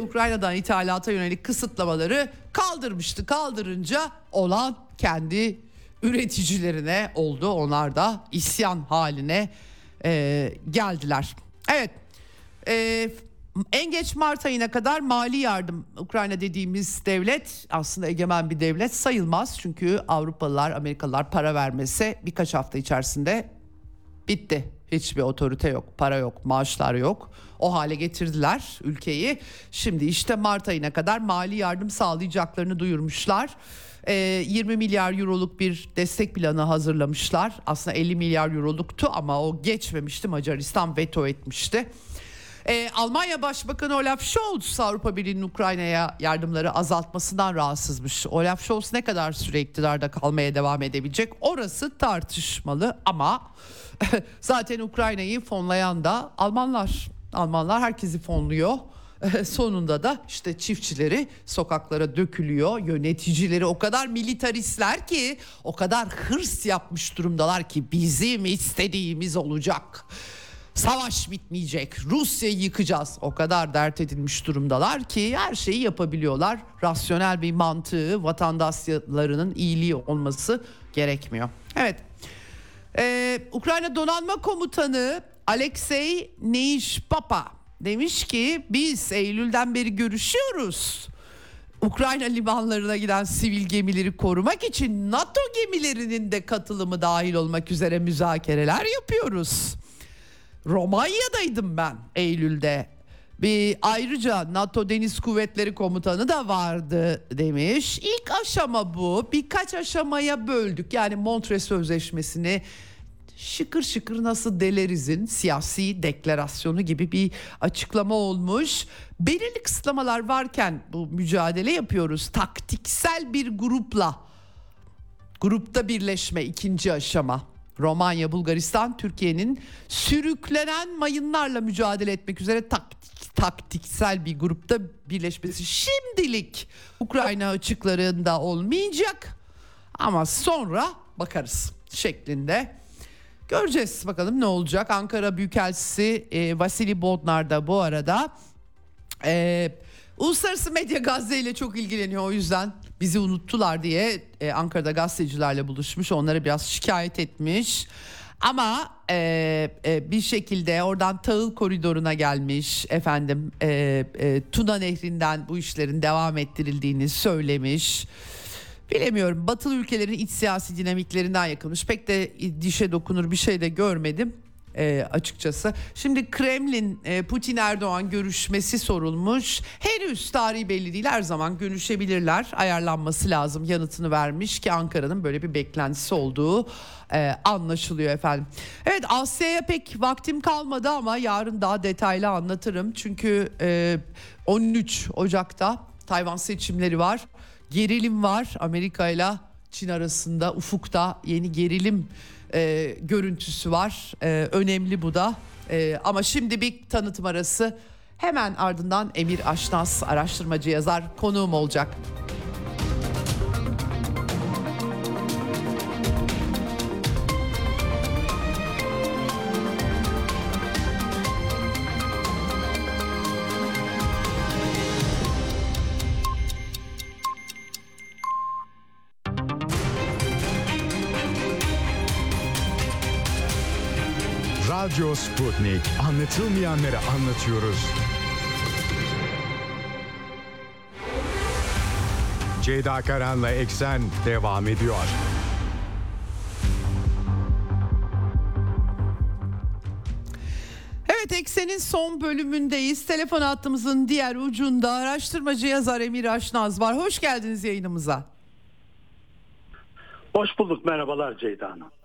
Speaker 1: Ukrayna'dan ithalata yönelik kısıtlamaları kaldırmıştı. Kaldırınca olan kendi üreticilerine oldu. Onlar da isyan haline e, geldiler. Evet. E, en geç Mart ayına kadar mali yardım Ukrayna dediğimiz devlet aslında egemen bir devlet sayılmaz. Çünkü Avrupalılar, Amerikalılar para vermese birkaç hafta içerisinde bitti. Hiçbir otorite yok, para yok, maaşlar yok. O hale getirdiler ülkeyi. Şimdi işte Mart ayına kadar mali yardım sağlayacaklarını duyurmuşlar. 20 ee, milyar euroluk bir destek planı hazırlamışlar. Aslında 50 milyar euroluktu ama o geçmemişti. Macaristan veto etmişti. Ee, Almanya Başbakanı Olaf Scholz Avrupa Birliği'nin Ukrayna'ya yardımları azaltmasından rahatsızmış. Olaf Scholz ne kadar süre iktidarda kalmaya devam edebilecek orası tartışmalı ama zaten Ukrayna'yı fonlayan da Almanlar. Almanlar herkesi fonluyor. Sonunda da işte çiftçileri sokaklara dökülüyor. Yöneticileri o kadar militaristler ki o kadar hırs yapmış durumdalar ki bizim istediğimiz olacak. Savaş bitmeyecek. Rusya'yı yıkacağız. O kadar dert edilmiş durumdalar ki her şeyi yapabiliyorlar. Rasyonel bir mantığı vatandaşlarının iyiliği olması gerekmiyor. Evet. Ee, Ukrayna Donanma Komutanı Alexey Neishpapa demiş ki biz Eylül'den beri görüşüyoruz. Ukrayna limanlarına giden sivil gemileri korumak için NATO gemilerinin de katılımı dahil olmak üzere müzakereler yapıyoruz. Romanya'daydım ben Eylül'de. Bir ayrıca NATO Deniz Kuvvetleri Komutanı da vardı demiş. İlk aşama bu. Birkaç aşamaya böldük. Yani Montre Sözleşmesi'ni şıkır şıkır nasıl delerizin siyasi deklarasyonu gibi bir açıklama olmuş. Belirli kısıtlamalar varken bu mücadele yapıyoruz. Taktiksel bir grupla grupta birleşme ikinci aşama. Romanya, Bulgaristan, Türkiye'nin sürüklenen mayınlarla mücadele etmek üzere taktik, taktiksel bir grupta birleşmesi. Şimdilik Ukrayna açıklarında olmayacak ama sonra bakarız şeklinde. Göreceğiz bakalım ne olacak. Ankara Büyükelçisi e, Vasili Bodnar da bu arada e, uluslararası medya Gazze ile çok ilgileniyor o yüzden bizi unuttular diye e, Ankara'da gazetecilerle buluşmuş onlara biraz şikayet etmiş. Ama e, e, bir şekilde oradan tahıl koridoruna gelmiş efendim e, e, Tuna Nehri'nden bu işlerin devam ettirildiğini söylemiş. Bilemiyorum batılı ülkelerin iç siyasi dinamiklerinden yakılmış. Pek de dişe dokunur bir şey de görmedim e, açıkçası. Şimdi Kremlin e, Putin Erdoğan görüşmesi sorulmuş. Henüz tarihi belli değil. Her zaman görüşebilirler. Ayarlanması lazım. Yanıtını vermiş ki Ankara'nın böyle bir beklentisi olduğu e, anlaşılıyor efendim. Evet Asya'ya pek vaktim kalmadı ama yarın daha detaylı anlatırım. Çünkü e, 13 Ocak'ta Tayvan seçimleri var gerilim var Amerika ile Çin arasında ufukta yeni gerilim e, görüntüsü var. E, önemli bu da. E, ama şimdi bir tanıtım arası. Hemen ardından Emir Aşnaz araştırmacı yazar konuğum olacak.
Speaker 2: Radyo Sputnik. Anlatılmayanları anlatıyoruz. Ceyda Karan'la Eksen devam ediyor.
Speaker 1: Evet Eksen'in son bölümündeyiz. Telefon hattımızın diğer ucunda araştırmacı yazar Emir Aşnaz var. Hoş geldiniz yayınımıza.
Speaker 3: Hoş bulduk. Merhabalar Ceyda Hanım.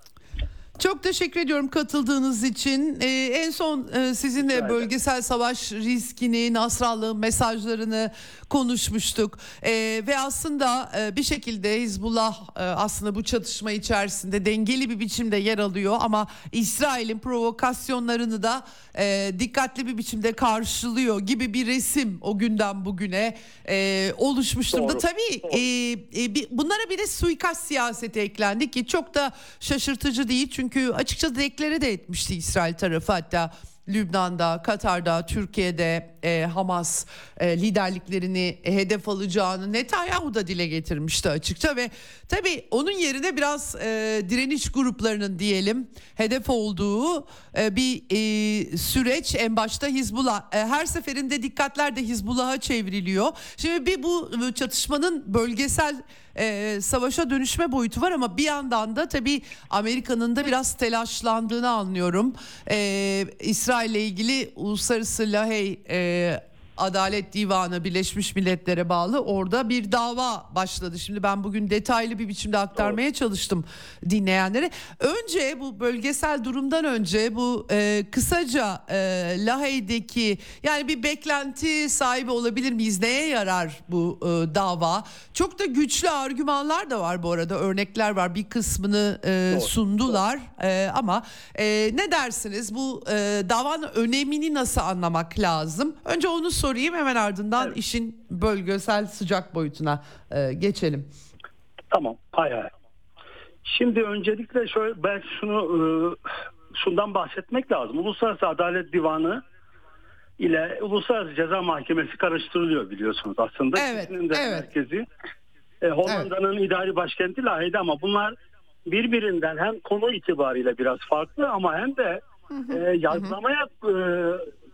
Speaker 1: Çok teşekkür ediyorum katıldığınız için. Ee, en son e, sizinle
Speaker 3: ederim.
Speaker 1: bölgesel savaş riskini, Nasrallah'ın mesajlarını konuşmuştuk. Ee, ve aslında e, bir şekilde Hizbullah e, aslında bu çatışma içerisinde dengeli bir biçimde yer alıyor. Ama İsrail'in provokasyonlarını da e, dikkatli bir biçimde karşılıyor gibi bir resim o günden bugüne e, oluşmuş durumda.
Speaker 3: Doğru,
Speaker 1: Tabii
Speaker 3: doğru.
Speaker 1: e, e, bunlara bir de suikast siyaseti eklendi ki çok da şaşırtıcı değil. Çünkü açıkça deklare de etmişti İsrail tarafı. Hatta Lübnan'da, Katar'da, Türkiye'de e, Hamas e, liderliklerini hedef alacağını Netanyahu da dile getirmişti açıkça ve tabii onun yerine biraz e, direniş gruplarının diyelim hedef olduğu e, bir e, süreç en başta Hizbullah E, her seferinde dikkatler de Hizbullah'a çevriliyor. Şimdi bir bu çatışmanın bölgesel e, savaşa dönüşme boyutu var ama bir yandan da tabii Amerika'nın da biraz telaşlandığını anlıyorum. E, İsrail'le ilgili uluslararası Lahey e, que Adalet Divanı Birleşmiş Milletler'e bağlı orada bir dava başladı. Şimdi ben bugün detaylı bir biçimde aktarmaya çalıştım dinleyenlere. Önce bu bölgesel durumdan önce bu e, kısaca e, Lahey'deki yani bir beklenti sahibi olabilir miyiz? Neye yarar bu e, dava? Çok da güçlü argümanlar da var bu arada örnekler var. Bir kısmını e,
Speaker 3: Doğru,
Speaker 1: sundular E, ama e, ne dersiniz bu e, davanın önemini nasıl anlamak lazım? Önce onu sorayım hemen ardından
Speaker 3: Evet.
Speaker 1: işin bölgesel sıcak boyutuna e, geçelim.
Speaker 3: Tamam. Hay hay. Şimdi öncelikle şöyle ben şunu e, şundan bahsetmek lazım. Uluslararası Adalet Divanı ile Uluslararası Ceza Mahkemesi karıştırılıyor biliyorsunuz aslında.
Speaker 1: Evet,
Speaker 3: İkisinin de
Speaker 1: evet.
Speaker 3: merkezi e, Hollanda'nın idari başkenti Lahey'de ama bunlar birbirinden hem konu itibariyle biraz farklı ama hem de e, yargılamaya e,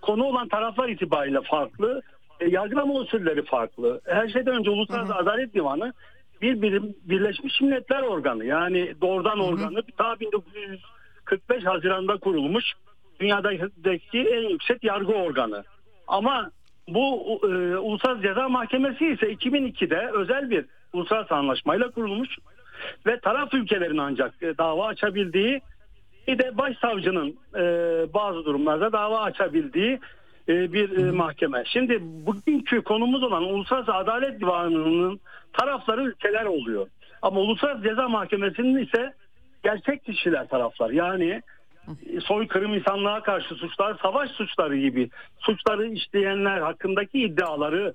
Speaker 3: konu olan taraflar itibariyle farklı. E, yargılama usulleri farklı. Her şeyden önce Uluslararası Adalet Divanı bir birim Birleşmiş Milletler organı yani doğrudan organı ta 1945 Haziran'da kurulmuş dünyadaki en yüksek yargı organı. Ama bu e, Uluslararası Ceza Mahkemesi ise 2002'de özel bir uluslararası anlaşmayla kurulmuş ve taraf ülkelerin ancak e, dava açabildiği bir de başsavcının e, bazı durumlarda dava açabildiği e, bir e, mahkeme. Şimdi bugünkü konumuz olan Uluslararası Adalet Divanı'nın tarafları ülkeler oluyor. Ama Uluslararası Ceza Mahkemesi'nin ise gerçek kişiler taraflar. Yani e, soykırım insanlığa karşı suçlar, savaş suçları gibi suçları işleyenler hakkındaki iddiaları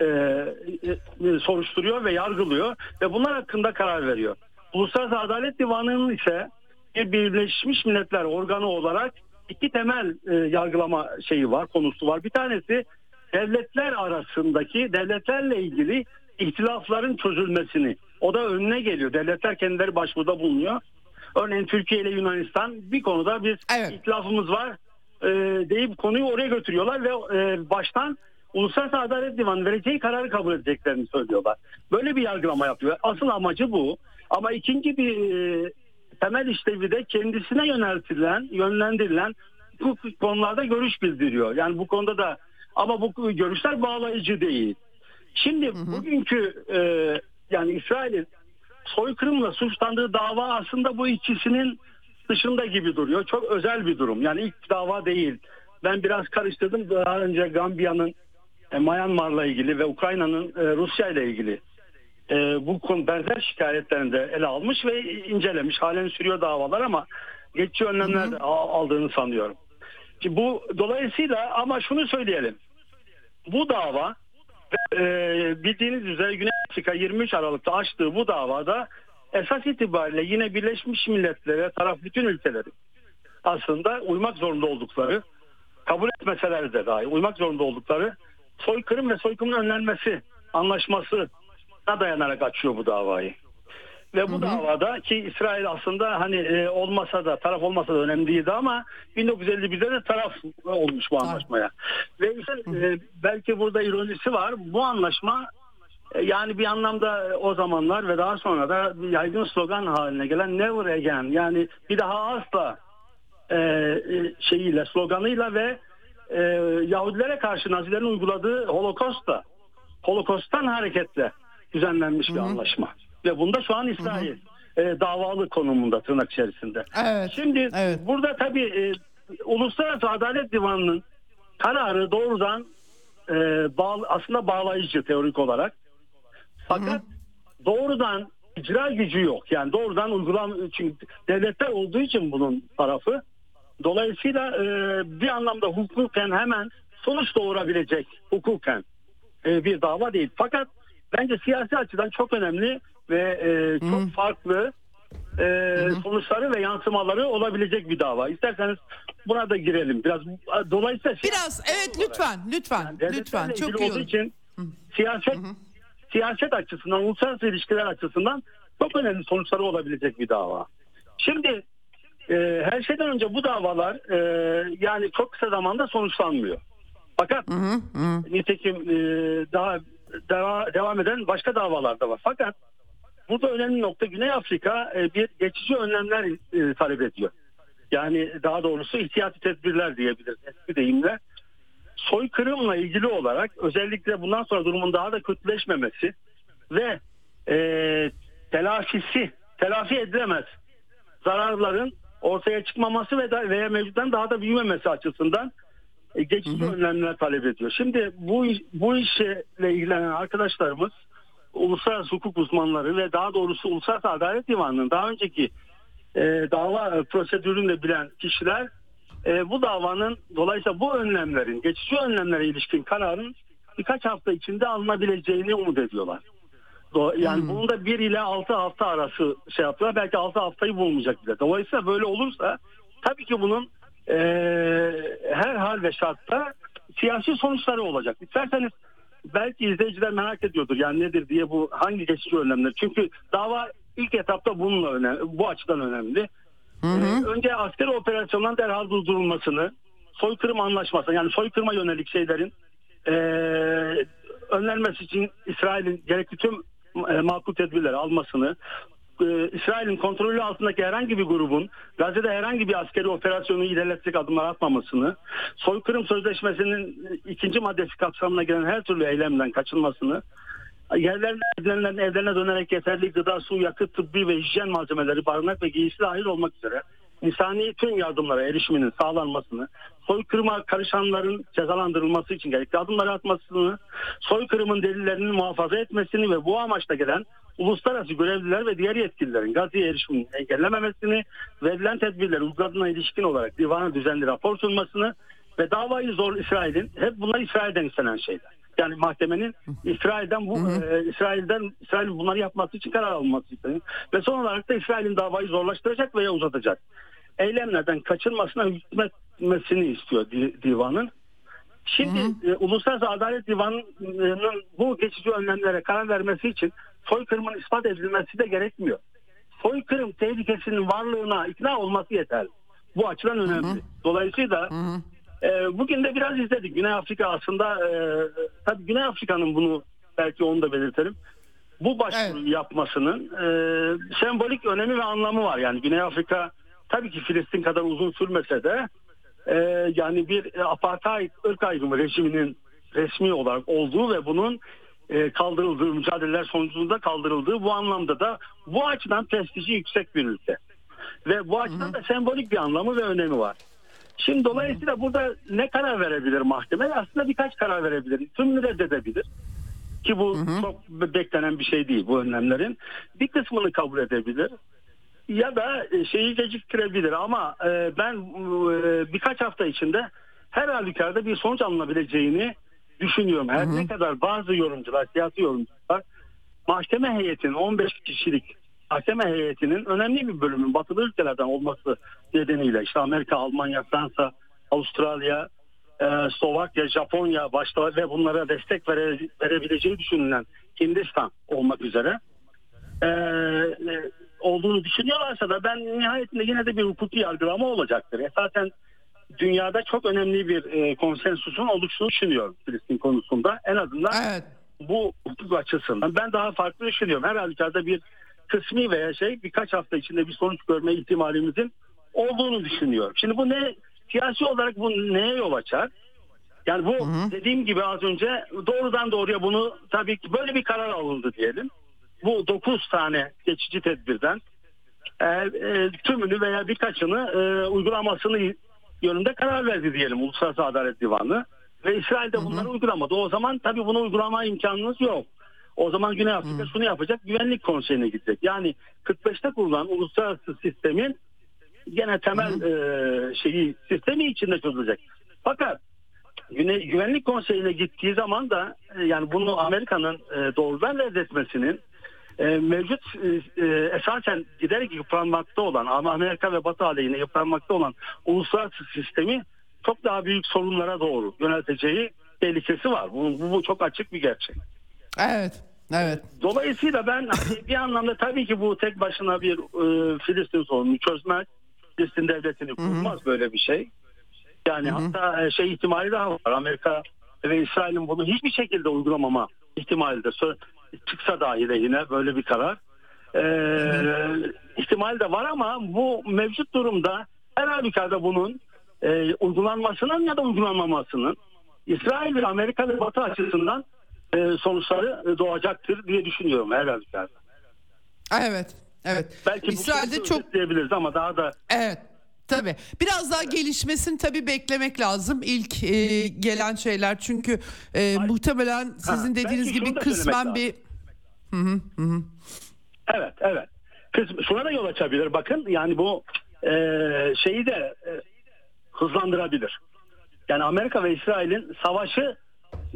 Speaker 3: e, e, soruşturuyor ve yargılıyor ve bunlar hakkında karar veriyor. Uluslararası Adalet Divanı'nın ise Birleşmiş Milletler organı olarak iki temel e, yargılama şeyi var, konusu var. Bir tanesi devletler arasındaki devletlerle ilgili ihtilafların çözülmesini. O da önüne geliyor. Devletler kendileri başvuruda bulunuyor. Örneğin Türkiye ile Yunanistan bir konuda bir
Speaker 1: Evet.
Speaker 3: ihtilafımız var e, deyip konuyu oraya götürüyorlar ve e, baştan Uluslararası Adalet Divanı vereceği kararı kabul edeceklerini söylüyorlar. Böyle bir yargılama yapıyor. Asıl amacı bu. Ama ikinci bir e, temel işlevi de kendisine yöneltilen, yönlendirilen bu konularda görüş bildiriyor. Yani bu konuda da ama bu görüşler bağlayıcı değil. Şimdi bugünkü e, yani İsrail'in soykırımla suçlandığı dava aslında bu ikisinin dışında gibi duruyor. Çok özel bir durum. Yani ilk dava değil. Ben biraz karıştırdım. Daha önce Gambiya'nın e, Myanmar'la ilgili ve Ukrayna'nın e, Rusya ile ilgili e, bu konu benzer şikayetlerini de ele almış ve incelemiş. Halen sürüyor davalar ama geçici önlemler de al- aldığını sanıyorum. Şimdi bu dolayısıyla ama şunu söyleyelim. Bu dava e, bildiğiniz üzere Güney Afrika 23 Aralık'ta açtığı bu davada esas itibariyle yine Birleşmiş Milletler'e taraf bütün ülkelerin aslında uymak zorunda oldukları kabul etmeseler de dahi uymak zorunda oldukları soykırım ve soykırımın önlenmesi anlaşmasına dayanarak açıyor bu davayı. Ve bu davada ki İsrail aslında hani e, olmasa da taraf olmasa da önemli değildi ama 1951'de de taraf olmuş bu anlaşmaya. Ve işte, e, belki burada ironisi var. Bu anlaşma e, yani bir anlamda o zamanlar ve daha sonra da yaygın slogan haline gelen Never Again yani bir daha asla e, e, şeyiyle sloganıyla ve e, Yahudilere karşı Nazilerin uyguladığı Holokost'la Holokost'tan hareketle düzenlenmiş bir anlaşma. Ve bunda şu an İsrail e, davalı konumunda tırnak içerisinde.
Speaker 1: Evet.
Speaker 3: Şimdi
Speaker 1: Evet.
Speaker 3: burada tabii e, Uluslararası Adalet Divanı'nın kararı doğrudan e, bağ- aslında bağlayıcı teorik olarak. Fakat doğrudan icra gücü yok. Yani doğrudan uygulam çünkü devletler olduğu için bunun tarafı. Dolayısıyla e, bir anlamda hukuken hemen sonuç doğurabilecek hukuken e, bir dava değil. Fakat bence siyasi açıdan çok önemli ve e, çok farklı e, sonuçları ve yansımaları olabilecek bir dava. İsterseniz buna da girelim. Biraz dolayısıyla
Speaker 1: Biraz evet lütfen lütfen
Speaker 3: devletlerle
Speaker 1: lütfen çok iyi olur.
Speaker 3: için siyaset siyaset açısından, uluslararası ilişkiler açısından çok önemli sonuçları olabilecek bir dava. Şimdi e, her şeyden önce bu davalar e, yani çok kısa zamanda sonuçlanmıyor. Fakat nitekim e, daha deva- devam eden başka davalar da var. Fakat burada önemli nokta Güney Afrika e, bir geçici önlemler e, talep ediyor. Yani daha doğrusu ihtiyati tedbirler diyebiliriz eski deyimle. Soykırımla ilgili olarak özellikle bundan sonra durumun daha da kötüleşmemesi ve e, telafisi, telafi edilemez zararların ortaya çıkmaması ve da, veya mevcuttan daha da büyümemesi açısından geçici önlemler talep ediyor. Şimdi bu bu işle ilgilenen arkadaşlarımız uluslararası hukuk uzmanları ve daha doğrusu Uluslararası Adalet Divanı'nın daha önceki e, dava e, prosedürünü de bilen kişiler e, bu davanın dolayısıyla bu önlemlerin geçici önlemlere ilişkin kararın birkaç hafta içinde alınabileceğini umut ediyorlar. Yani bunun da 1 ile 6 hafta arası şey yaptılar. Belki 6 haftayı bulmayacak bile. Dolayısıyla böyle olursa tabii ki bunun e, her hal ve şartta siyasi sonuçları olacak. İsterseniz belki izleyiciler merak ediyordur yani nedir diye bu hangi geçici önlemler. Çünkü dava ilk etapta bununla önemli, bu açıdan önemli. Ee, önce askeri operasyondan derhal durdurulmasını, soykırım anlaşması yani soykırıma yönelik şeylerin e, önlenmesi için İsrail'in gerekli tüm e, makul tedbirleri almasını, e, İsrail'in kontrolü altındaki herhangi bir grubun Gazze'de herhangi bir askeri operasyonu ilerletecek adımlar atmamasını, soykırım sözleşmesinin ikinci maddesi kapsamına giren her türlü eylemden kaçınmasını, yerlerine evlerine, dönerek yeterli gıda, su, yakıt, tıbbi ve hijyen malzemeleri, barınak ve giysi dahil olmak üzere insani tüm yardımlara erişiminin sağlanmasını, soykırıma karışanların cezalandırılması için gerekli adımları atmasını, soykırımın delillerinin muhafaza etmesini ve bu amaçla gelen uluslararası görevliler ve diğer yetkililerin Gazze'ye erişimini engellememesini, verilen tedbirleri uyguladığına ilişkin olarak divana düzenli rapor sunmasını ve davayı zor İsrail'in hep bunlar İsrail'den istenen şeyler. Yani mahkemenin İsrail'den bu e, İsrail'den İsrail'in bunları yapması için karar alınması isteniyor. Ve son olarak da İsrail'in davayı zorlaştıracak veya uzatacak. Eylemlerden kaçınmasına hükmetmesini istiyor di- divanın. Şimdi e, Uluslararası Adalet Divanı'nın bu geçici önlemlere karar vermesi için soykırımın ispat edilmesi de gerekmiyor. Soykırım tehlikesinin varlığına ikna olması yeterli. Bu açıdan önemli. Dolayısıyla e, bugün de biraz izledik. Güney Afrika aslında e, tabii Güney Afrika'nın bunu belki onu da belirtelim. Bu başvuru yapmasının e, sembolik önemi ve anlamı var. Yani Güney Afrika tabii ki Filistin kadar uzun sürmese de e, yani bir apartheid ırk ayrımı rejiminin resmi olarak olduğu ve bunun e, kaldırıldığı mücadeleler sonucunda kaldırıldığı bu anlamda da bu açıdan prestiji yüksek bir ülke. Ve bu açıdan da sembolik bir anlamı ve önemi var. Şimdi dolayısıyla burada ne karar verebilir mahkeme? Aslında birkaç karar verebilir. Tümünü reddedebilir. Ki bu çok beklenen bir şey değil bu önlemlerin. Bir kısmını kabul edebilir. Ya da e, şeyi geciktirebilir ama e, ben e, birkaç hafta içinde her halükarda bir sonuç alınabileceğini düşünüyorum. Her ne kadar bazı yorumcular, siyasi yorumcular mahkeme heyetinin 15 kişilik mahkeme heyetinin önemli bir bölümün batılı ülkelerden olması nedeniyle işte Amerika, Almanya, Fransa, Avustralya, e, Slovakya, Japonya başta ve bunlara destek vere, verebileceği düşünülen Hindistan olmak üzere e, e, olduğunu düşünüyorlarsa da ben nihayetinde yine de bir hukuki yargılama olacaktır. Esasen dünyada çok önemli bir e, konsensusun oluştuğunu düşünüyorum Filistin konusunda. En azından
Speaker 1: Evet.
Speaker 3: bu hukuk açısından. Ben daha farklı düşünüyorum. Her halükarda bir kısmi veya şey birkaç hafta içinde bir sonuç görme ihtimalimizin olduğunu düşünüyorum. Şimdi bu ne siyasi olarak bu neye yol açar? Yani bu dediğim gibi az önce doğrudan doğruya bunu tabii ki böyle bir karar alındı diyelim. Bu 9 tane geçici tedbirden e, e, tümünü veya birkaçını e, uygulamasını yönünde karar verdi diyelim Uluslararası Adalet Divanı. Ve İsrail de bunları uygulamadı. O zaman tabii bunu uygulama imkanınız yok. O zaman Güney Afrika şunu yapacak. Güvenlik Konseyi'ne gidecek. Yani 45'te kurulan uluslararası sistemin gene temel e, şeyi sistemi içinde çözülecek. Fakat Güne, Güvenlik Konseyi'ne gittiği zaman da e, yani bunu Amerika'nın e, doğrudan reddetmesinin e, mevcut e, e, esasen giderek yıpranmakta olan ama Amerika ve Batı aleyhine yıpranmakta olan uluslararası sistemi çok daha büyük sorunlara doğru yönelteceği tehlikesi var. Bu, bu, bu çok açık bir gerçek.
Speaker 1: Evet. Evet.
Speaker 3: Dolayısıyla ben hani bir anlamda tabii ki bu tek başına bir e, Filistin sorununu çözmez. Filistin devletini kurmaz böyle bir şey. Yani hatta e, şey ihtimali daha var. Amerika ve İsrail'in bunu hiçbir şekilde uygulamama ihtimali de çıksa dahi de yine böyle bir karar e, ihtimal de var ama bu mevcut durumda her halükarda bunun e, uygulanmasının ya da uygulanmamasının İsrail ve Amerika ve Batı açısından sonuçları e, doğacaktır diye düşünüyorum her halükarda.
Speaker 1: Evet. Evet.
Speaker 3: Belki
Speaker 1: İsrail'de
Speaker 3: bu
Speaker 1: çok
Speaker 3: diyebiliriz ama daha da
Speaker 1: Evet. Tabii. Biraz daha gelişmesini tabii beklemek lazım. İlk e, gelen şeyler çünkü e, muhtemelen sizin
Speaker 3: belki
Speaker 1: dediğiniz gibi kısmen bir
Speaker 3: Evet, evet. Kız, şuna da yol açabilir. Bakın yani bu e, şeyi de e, hızlandırabilir. Yani Amerika ve İsrail'in savaşı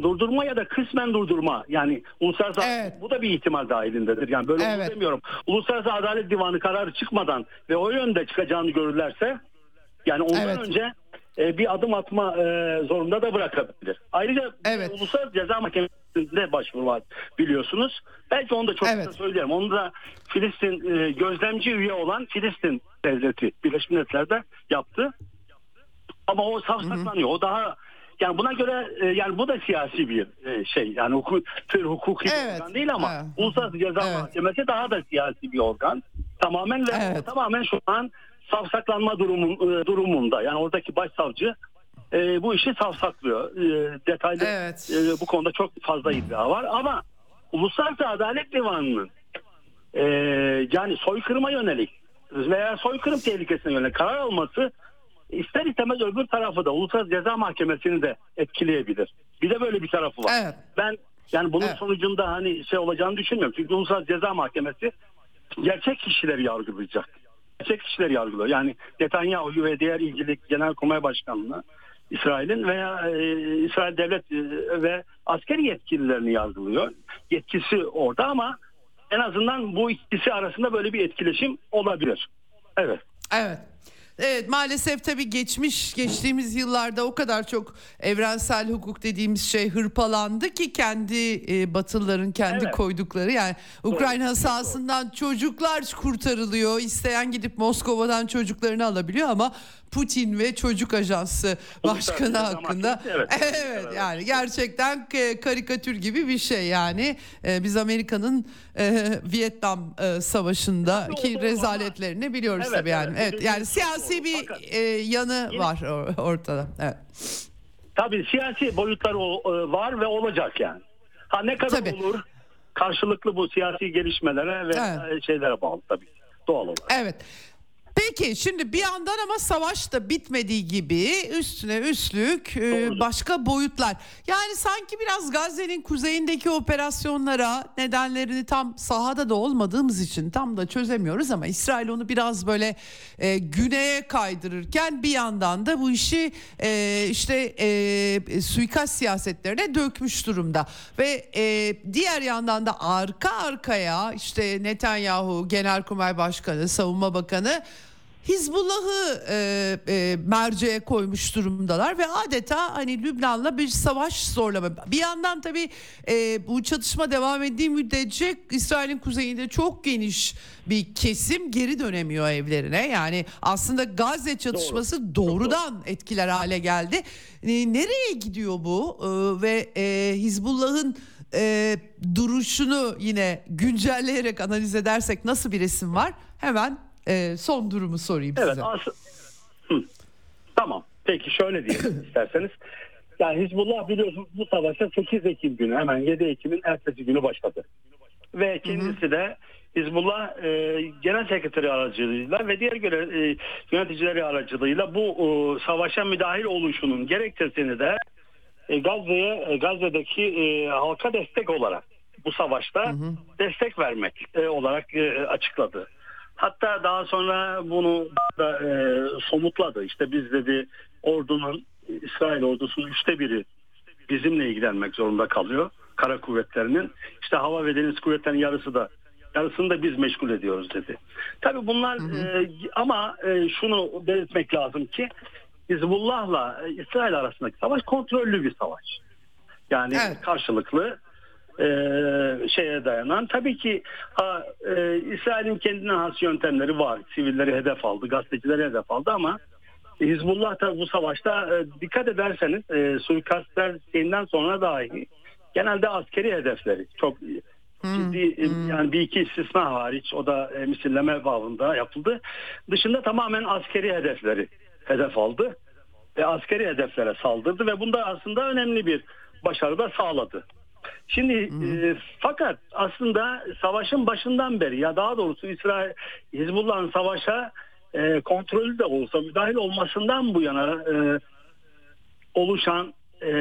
Speaker 3: durdurma ya da kısmen durdurma. Yani uluslararası
Speaker 1: Evet.
Speaker 3: bu da bir ihtimal dahilindedir. Yani böyle
Speaker 1: Evet.
Speaker 3: demiyorum. Uluslararası Adalet Divanı kararı çıkmadan ve o yönde çıkacağını görürlerse yani ondan
Speaker 1: Evet.
Speaker 3: önce e, bir adım atma e, zorunda da bırakabilir. Ayrıca
Speaker 1: Evet.
Speaker 3: Uluslararası Ceza Mahkemesi'nde başvuru var biliyorsunuz. Belki onu da çok
Speaker 1: Evet.
Speaker 3: kısa söyleyelim. Onu da Filistin e, gözlemci üye olan Filistin devleti Birleşmiş Milletler'de yaptı. Ama o savsaklanıyor. O daha yani buna göre e, yani bu da siyasi bir e, şey. Yani hukuk, tür hukuki
Speaker 1: Evet.
Speaker 3: organ değil ama
Speaker 1: Evet.
Speaker 3: Uluslararası Ceza
Speaker 1: Evet.
Speaker 3: Mahkemesi daha da siyasi bir organ. Tamamen ve
Speaker 1: Evet.
Speaker 3: tamamen şu an savsaklanma durumun, e, durumunda. Yani oradaki başsavcı e, bu işi savsaklıyor. E, detaylı
Speaker 1: Evet.
Speaker 3: e, bu konuda çok fazla iddia var ama Uluslararası Adalet Divanı'nın e, yani soykırıma yönelik veya soykırım tehlikesine yönelik karar alması ister istemez öbür tarafı da Uluslararası Ceza Mahkemesi'ni de etkileyebilir. Bir de böyle bir tarafı var.
Speaker 1: Evet.
Speaker 3: Ben yani bunun
Speaker 1: Evet.
Speaker 3: sonucunda hani şey olacağını düşünmüyorum. Çünkü Uluslararası Ceza Mahkemesi gerçek kişileri yargılayacak. Gerçek kişileri yargılıyor. Yani Netanyahu ve diğer ilgili Genelkurmay Başkanlığı İsrail'in veya e, İsrail devlet e, ve askeri yetkililerini yargılıyor. Yetkisi orada ama en azından bu ikisi arasında böyle bir etkileşim olabilir. Evet.
Speaker 1: Evet. Evet maalesef tabii geçmiş geçtiğimiz yıllarda o kadar çok evrensel hukuk dediğimiz şey hırpalandı ki kendi e, batılıların kendi
Speaker 3: Evet.
Speaker 1: koydukları yani Ukrayna sahasından çocuklar kurtarılıyor. İsteyen gidip Moskova'dan çocuklarını alabiliyor ama Putin ve çocuk ajansı başkanı hakkında
Speaker 3: evet.
Speaker 1: evet yani gerçekten k- karikatür gibi bir şey yani Ee, biz Amerika'nın e, Vietnam e, savaşındaki rezaletlerini biliyoruz
Speaker 3: Evet,
Speaker 1: tabii yani.
Speaker 3: evet,
Speaker 1: yani siyasi bir
Speaker 3: Fakat-
Speaker 1: e, yanı
Speaker 3: Yine-
Speaker 1: var or- ortada. Evet.
Speaker 3: Tabii siyasi boyutları e, var ve olacak yani. Ha ne kadar
Speaker 1: Tabii.
Speaker 3: olur karşılıklı bu siyasi gelişmelere ve
Speaker 1: Evet.
Speaker 3: e, şeylere bağlı tabii doğal olarak.
Speaker 1: Evet. Peki şimdi bir yandan ama savaş da bitmediği gibi üstüne üstlük e, başka boyutlar. Yani sanki biraz Gazze'nin kuzeyindeki operasyonlara nedenlerini tam sahada da olmadığımız için tam da çözemiyoruz ama İsrail onu biraz böyle e, güneye kaydırırken bir yandan da bu işi e, işte e, suikast siyasetlerine dökmüş durumda ve e, diğer yandan da arka arkaya işte Netanyahu Genelkurmay Başkanı, Savunma Bakanı Hizbullah'ı e, e, merceğe koymuş durumdalar ve adeta hani Lübnan'la bir savaş zorlama. Bir yandan tabii e, bu çatışma devam ettiği müddetçe İsrail'in kuzeyinde çok geniş bir kesim geri dönemiyor evlerine. Yani aslında Gazze çatışması Doğru. doğrudan etkiler hale geldi. E, nereye gidiyor bu e, ve e, Hizbullah'ın e, duruşunu yine güncelleyerek analiz edersek nasıl bir resim var? Hemen e, son durumu sorayım
Speaker 3: evet,
Speaker 1: size.
Speaker 3: As- Tamam. Peki şöyle diyelim isterseniz. Yani Hizbullah biliyorsunuz bu savaşa 8 Ekim günü hemen 7 Ekim'in ertesi günü başladı. Ve kendisi de Hizbullah e, Genel Sekreteri aracılığıyla ve diğer göre e, yöneticileri aracılığıyla bu e, savaşa müdahil oluşunun gerekçesini de e, Gazze'ye e, Gazze'deki e, halka destek olarak bu savaşta hı hı. destek vermek e, olarak e, açıkladı. Hatta daha sonra bunu da e, somutladı. İşte biz dedi ordunun İsrail ordusunun üçte biri bizimle ilgilenmek zorunda kalıyor. Kara kuvvetlerinin. işte hava ve deniz kuvvetlerinin yarısı da yarısını da biz meşgul ediyoruz dedi. Tabii bunlar hı hı. E, ama e, şunu belirtmek lazım ki Hizbullah'la İsrail arasındaki savaş kontrollü bir savaş. Yani evet. karşılıklı e, şeye dayanan. Tabii ki ha, e, İsrail'in kendine has yöntemleri var. Sivilleri hedef aldı, gazetecileri hedef aldı ama Hizbullah da bu savaşta e, dikkat ederseniz e, suikastler şeyinden sonra dahi genelde askeri hedefleri çok ciddi hmm. yani bir iki istisna hariç o da e, misilleme bağında yapıldı. Dışında tamamen askeri hedefleri hedef aldı ve askeri hedeflere saldırdı ve bunda aslında önemli bir başarı da sağladı. Şimdi e, fakat aslında savaşın başından beri ya daha doğrusu İsrail Hizbullah'ın savaşa e, kontrolü de olsa müdahil olmasından bu yana e, oluşan e,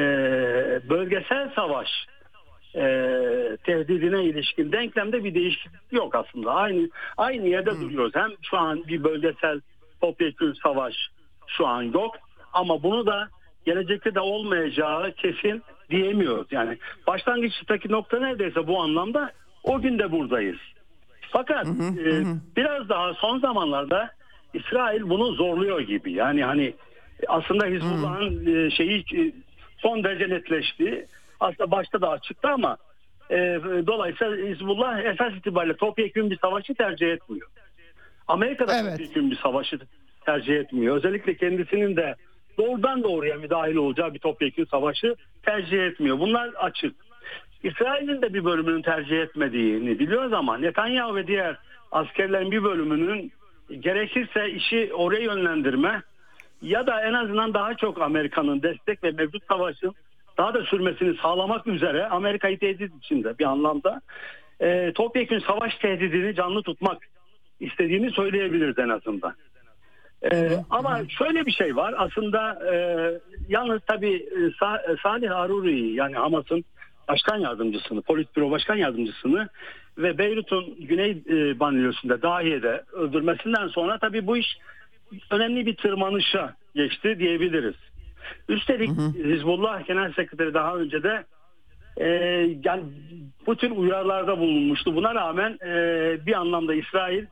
Speaker 3: bölgesel savaş e, tehdidine ilişkin denklemde bir değişiklik yok aslında. Aynı aynı yerde hmm. duruyoruz. Hem şu an bir bölgesel topyekun savaş şu an yok ama bunu da gelecekte de olmayacağı kesin diyemiyoruz. Yani başlangıçtaki nokta neredeyse bu anlamda o gün de buradayız. Fakat hı hı, e, hı. biraz daha son zamanlarda İsrail bunu zorluyor gibi. Yani hani aslında Hizbullah'ın e, şeyi e, son derece netleşti. Aslında başta da açıktı ama e, dolayısıyla Hizbullah esas itibariyle topyekun bir savaşı tercih etmiyor. Amerika da evet. topyekun bir savaşı tercih etmiyor. Özellikle kendisinin de doğrudan doğruya müdahil olacağı bir topyekun savaşı tercih etmiyor. Bunlar açık. İsrail'in de bir bölümünün tercih etmediğini biliyoruz ama Netanyahu ve diğer askerlerin bir bölümünün gerekirse işi oraya yönlendirme ya da en azından daha çok Amerika'nın destek ve mevcut savaşın daha da sürmesini sağlamak üzere Amerika'yı tehdit içinde bir anlamda e, topyekun savaş tehdidini canlı tutmak istediğini söyleyebiliriz en azından. Ee, ama şöyle bir şey var aslında e, yalnız tabii e, Salih Aruri yani Hamas'ın başkan yardımcısını, Politbüro başkan yardımcısını ve Beyrut'un güney e, banliyosunda Dahiye'de öldürmesinden sonra tabii bu iş önemli bir tırmanışa geçti diyebiliriz. Üstelik hı hı. Hizbullah Genel Sekreteri daha önce de e, yani bu tür uyarılarda bulunmuştu. Buna rağmen e, bir anlamda İsrail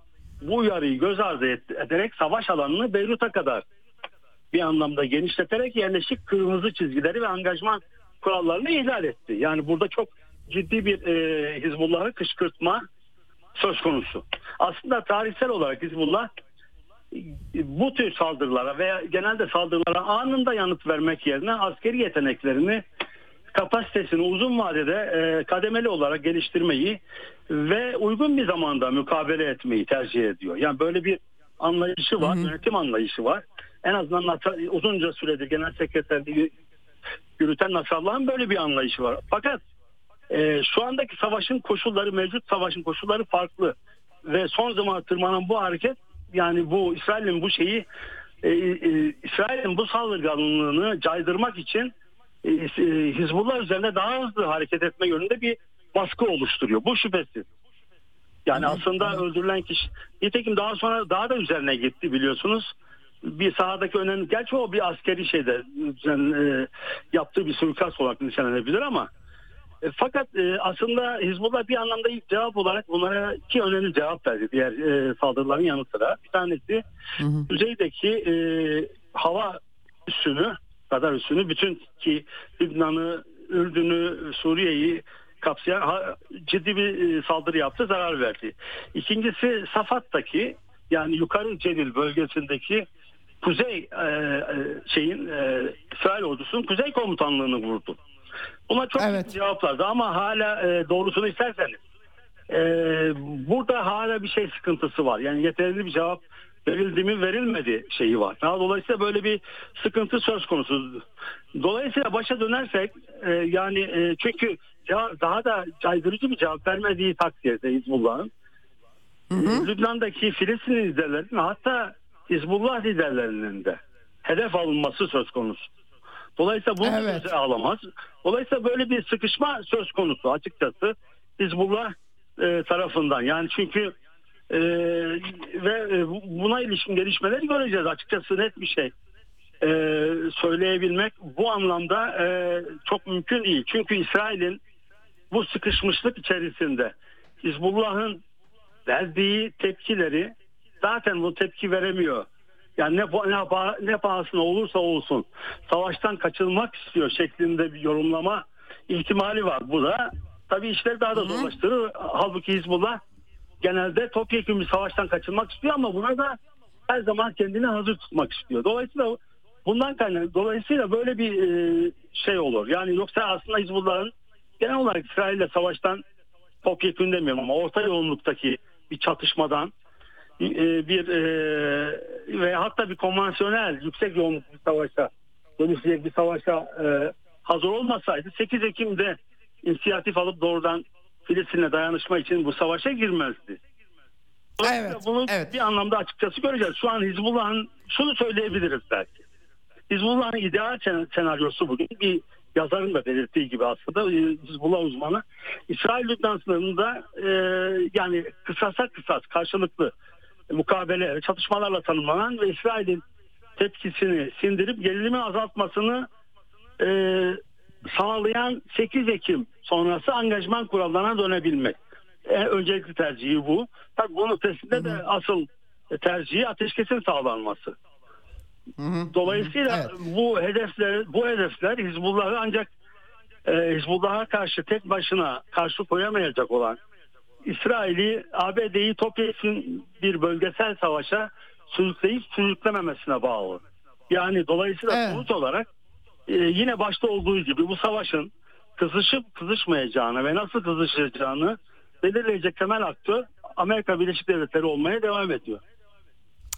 Speaker 3: bu uyarıyı göz ardı ederek savaş alanını Beyrut'a kadar bir anlamda genişleterek yerleşik kırmızı çizgileri ve angajman kurallarını ihlal etti. Yani burada çok ciddi bir e, Hizbullah'ı kışkırtma söz konusu. Aslında tarihsel olarak Hizbullah bu tür saldırılara veya genelde saldırılara anında yanıt vermek yerine askeri yeteneklerini kapasitesini uzun vadede e, kademeli olarak geliştirmeyi ve uygun bir zamanda mukabele etmeyi tercih ediyor. Yani böyle bir anlayışı var, hı hı. yönetim anlayışı var. En azından uzunca süredir genel sekreterliği yürüten Nasrallah'ın böyle bir anlayışı var. Fakat e, şu andaki savaşın koşulları, mevcut savaşın koşulları farklı. Ve son zaman tırmanan bu hareket yani bu İsrail'in bu şeyi e, e, İsrail'in bu saldırganlığını caydırmak için Hizbullah üzerinde daha hızlı hareket etme yönünde bir baskı oluşturuyor. Bu şüphesiz. Yani hı aslında hı. öldürülen kişi nitekim daha sonra daha da üzerine gitti biliyorsunuz. Bir sahadaki önemli gerçi o bir askeri şeyde e, yaptığı bir suikast olarak nişanlanabilir ama E, fakat e, aslında Hizbullah bir anlamda ilk cevap olarak bunlara iki önemli cevap verdi diğer e, saldırıların yanı sıra. Bir tanesi kuzeydeki e, hava üssünü, radar üssünü bütün ki Lübnan'ı, Ürdün'ü, Suriye'yi kapsayan ciddi bir e, saldırı yaptı, zarar verdi. İkincisi Safat'taki yani yukarı Celil bölgesindeki kuzey e, e, şeyin e, İsrail ordusunun kuzey komutanlığını vurdu. Buna çok
Speaker 1: Evet.
Speaker 3: cevaplardı ama hala e, doğrusunu isterseniz e, burada hala bir şey sıkıntısı var. Yani yeterli bir cevap verildi mi verilmedi şeyi var. Daha dolayısıyla böyle bir sıkıntı söz konusu. Dolayısıyla başa dönersek e, yani e, çünkü cevap- daha da caydırıcı bir cevap vermediği takdirde Hizbullah'ın e, Lübnan'daki Filistin liderlerinin hatta Hizbullah liderlerinin de hedef alınması söz konusu. Dolayısıyla bunu
Speaker 1: Evet.
Speaker 3: alamaz. Dolayısıyla böyle bir sıkışma söz konusu açıkçası Hizbullah e, tarafından. Yani çünkü e, ve e, buna ilişkin gelişmeleri göreceğiz açıkçası net bir şey. E, söyleyebilmek bu anlamda e, çok mümkün değil. Çünkü İsrail'in bu sıkışmışlık içerisinde Hizbullah'ın verdiği tepkileri zaten bu tepki veremiyor. Yani ne, ne, ne pahasına olursa olsun savaştan kaçınmak istiyor şeklinde bir yorumlama ihtimali var. Bu da tabii işleri daha da zorlaştırır. Halbuki Hizbullah genelde topyekun bir savaştan kaçınmak istiyor ama buna da her zaman kendini hazır tutmak istiyor. Dolayısıyla bundan kaynak dolayısıyla böyle bir e, şey olur. Yani yoksa aslında Hizbullah'ın genel olarak İsrail'le savaştan topyekun demiyorum ama orta yoğunluktaki bir çatışmadan e, bir e, ve hatta bir konvansiyonel yüksek yoğunluk bir savaşa dönüşecek bir savaşa hazır olmasaydı 8 Ekim'de inisiyatif alıp doğrudan Filistin'le dayanışma için bu savaşa girmezdi.
Speaker 1: Evet,
Speaker 3: Bunu
Speaker 1: evet.
Speaker 3: bir anlamda açıkçası göreceğiz. Şu an Hizbullah'ın şunu söyleyebiliriz belki. Hizbullah'ın ideal sen- senaryosu bugün bir yazarın da belirttiği gibi aslında e, Hizbullah uzmanı İsrail Lübnan sınırında e, yani kısasa kısas karşılıklı mukabele çatışmalarla tanımlanan ve İsrail'in tepkisini sindirip gerilimi azaltmasını e, sağlayan 8 Ekim sonrası angajman kurallarına dönebilmek. E, öncelikli tercihi bu. Tabii bunun ötesinde de asıl tercihi ateşkesin sağlanması. Dolayısıyla
Speaker 1: Evet.
Speaker 3: bu hedefler bu hedefler Hizbullah'ı ancak e, Hizbullah'a karşı tek başına karşı koyamayacak olan İsrail'i ABD'yi topyekun bir bölgesel savaşa sürükleyip sürüklememesine bağlı. Yani dolayısıyla
Speaker 1: Evet.
Speaker 3: sonuç olarak e, yine başta olduğu gibi bu savaşın kızışıp kızışmayacağını ve nasıl kızışacağını belirleyecek temel aktör Amerika Birleşik Devletleri olmaya devam ediyor.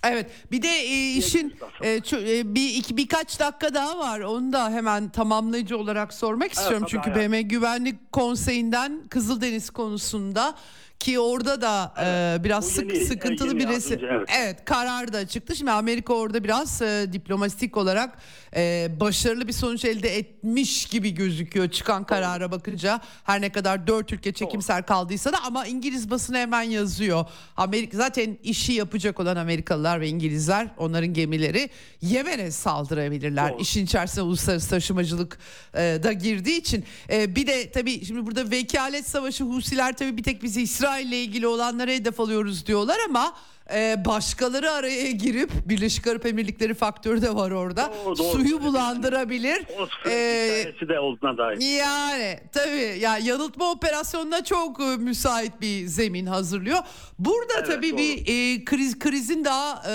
Speaker 1: Evet bir de e, işin e, e, bir iki birkaç dakika daha var onu da hemen tamamlayıcı olarak sormak istiyorum.
Speaker 3: tabii,
Speaker 1: Çünkü. BM Güvenlik Konseyi'nden Kızıldeniz konusunda ki orada da e, biraz sık
Speaker 3: yeni-
Speaker 1: sıkıntılı
Speaker 3: yeni
Speaker 1: birisi.
Speaker 3: yardımcı, evet.
Speaker 1: Evet karar da çıktı. Şimdi Amerika orada biraz e, diplomatik olarak e, başarılı bir sonuç elde etmiş gibi gözüküyor çıkan karara bakınca. Her ne kadar dört ülke çekimser kaldıysa da ama İngiliz basını hemen yazıyor. Amerika zaten işi yapacak olan Amerikalılar ve İngilizler onların gemileri Yemen'e saldırabilirler.
Speaker 3: Doğru.
Speaker 1: İşin içerisine uluslararası taşımacılık e, da girdiği için E, bir de tabii şimdi burada vekalet savaşı Husiler tabii bir tek bizi İsrail'le ilgili olanlara hedef alıyoruz diyorlar ama e, başkaları araya girip Birleşik Arap Emirlikleri faktörü de var orada.
Speaker 3: Doğru, doğru.
Speaker 1: Suyu bulandırabilir. E,
Speaker 3: hikayesi de olduğuna dair.
Speaker 1: yani tabii ya yanıltma operasyonuna çok e, müsait bir zemin hazırlıyor. Burada
Speaker 3: Evet,
Speaker 1: tabii
Speaker 3: doğru.
Speaker 1: bir e, kriz krizin daha e,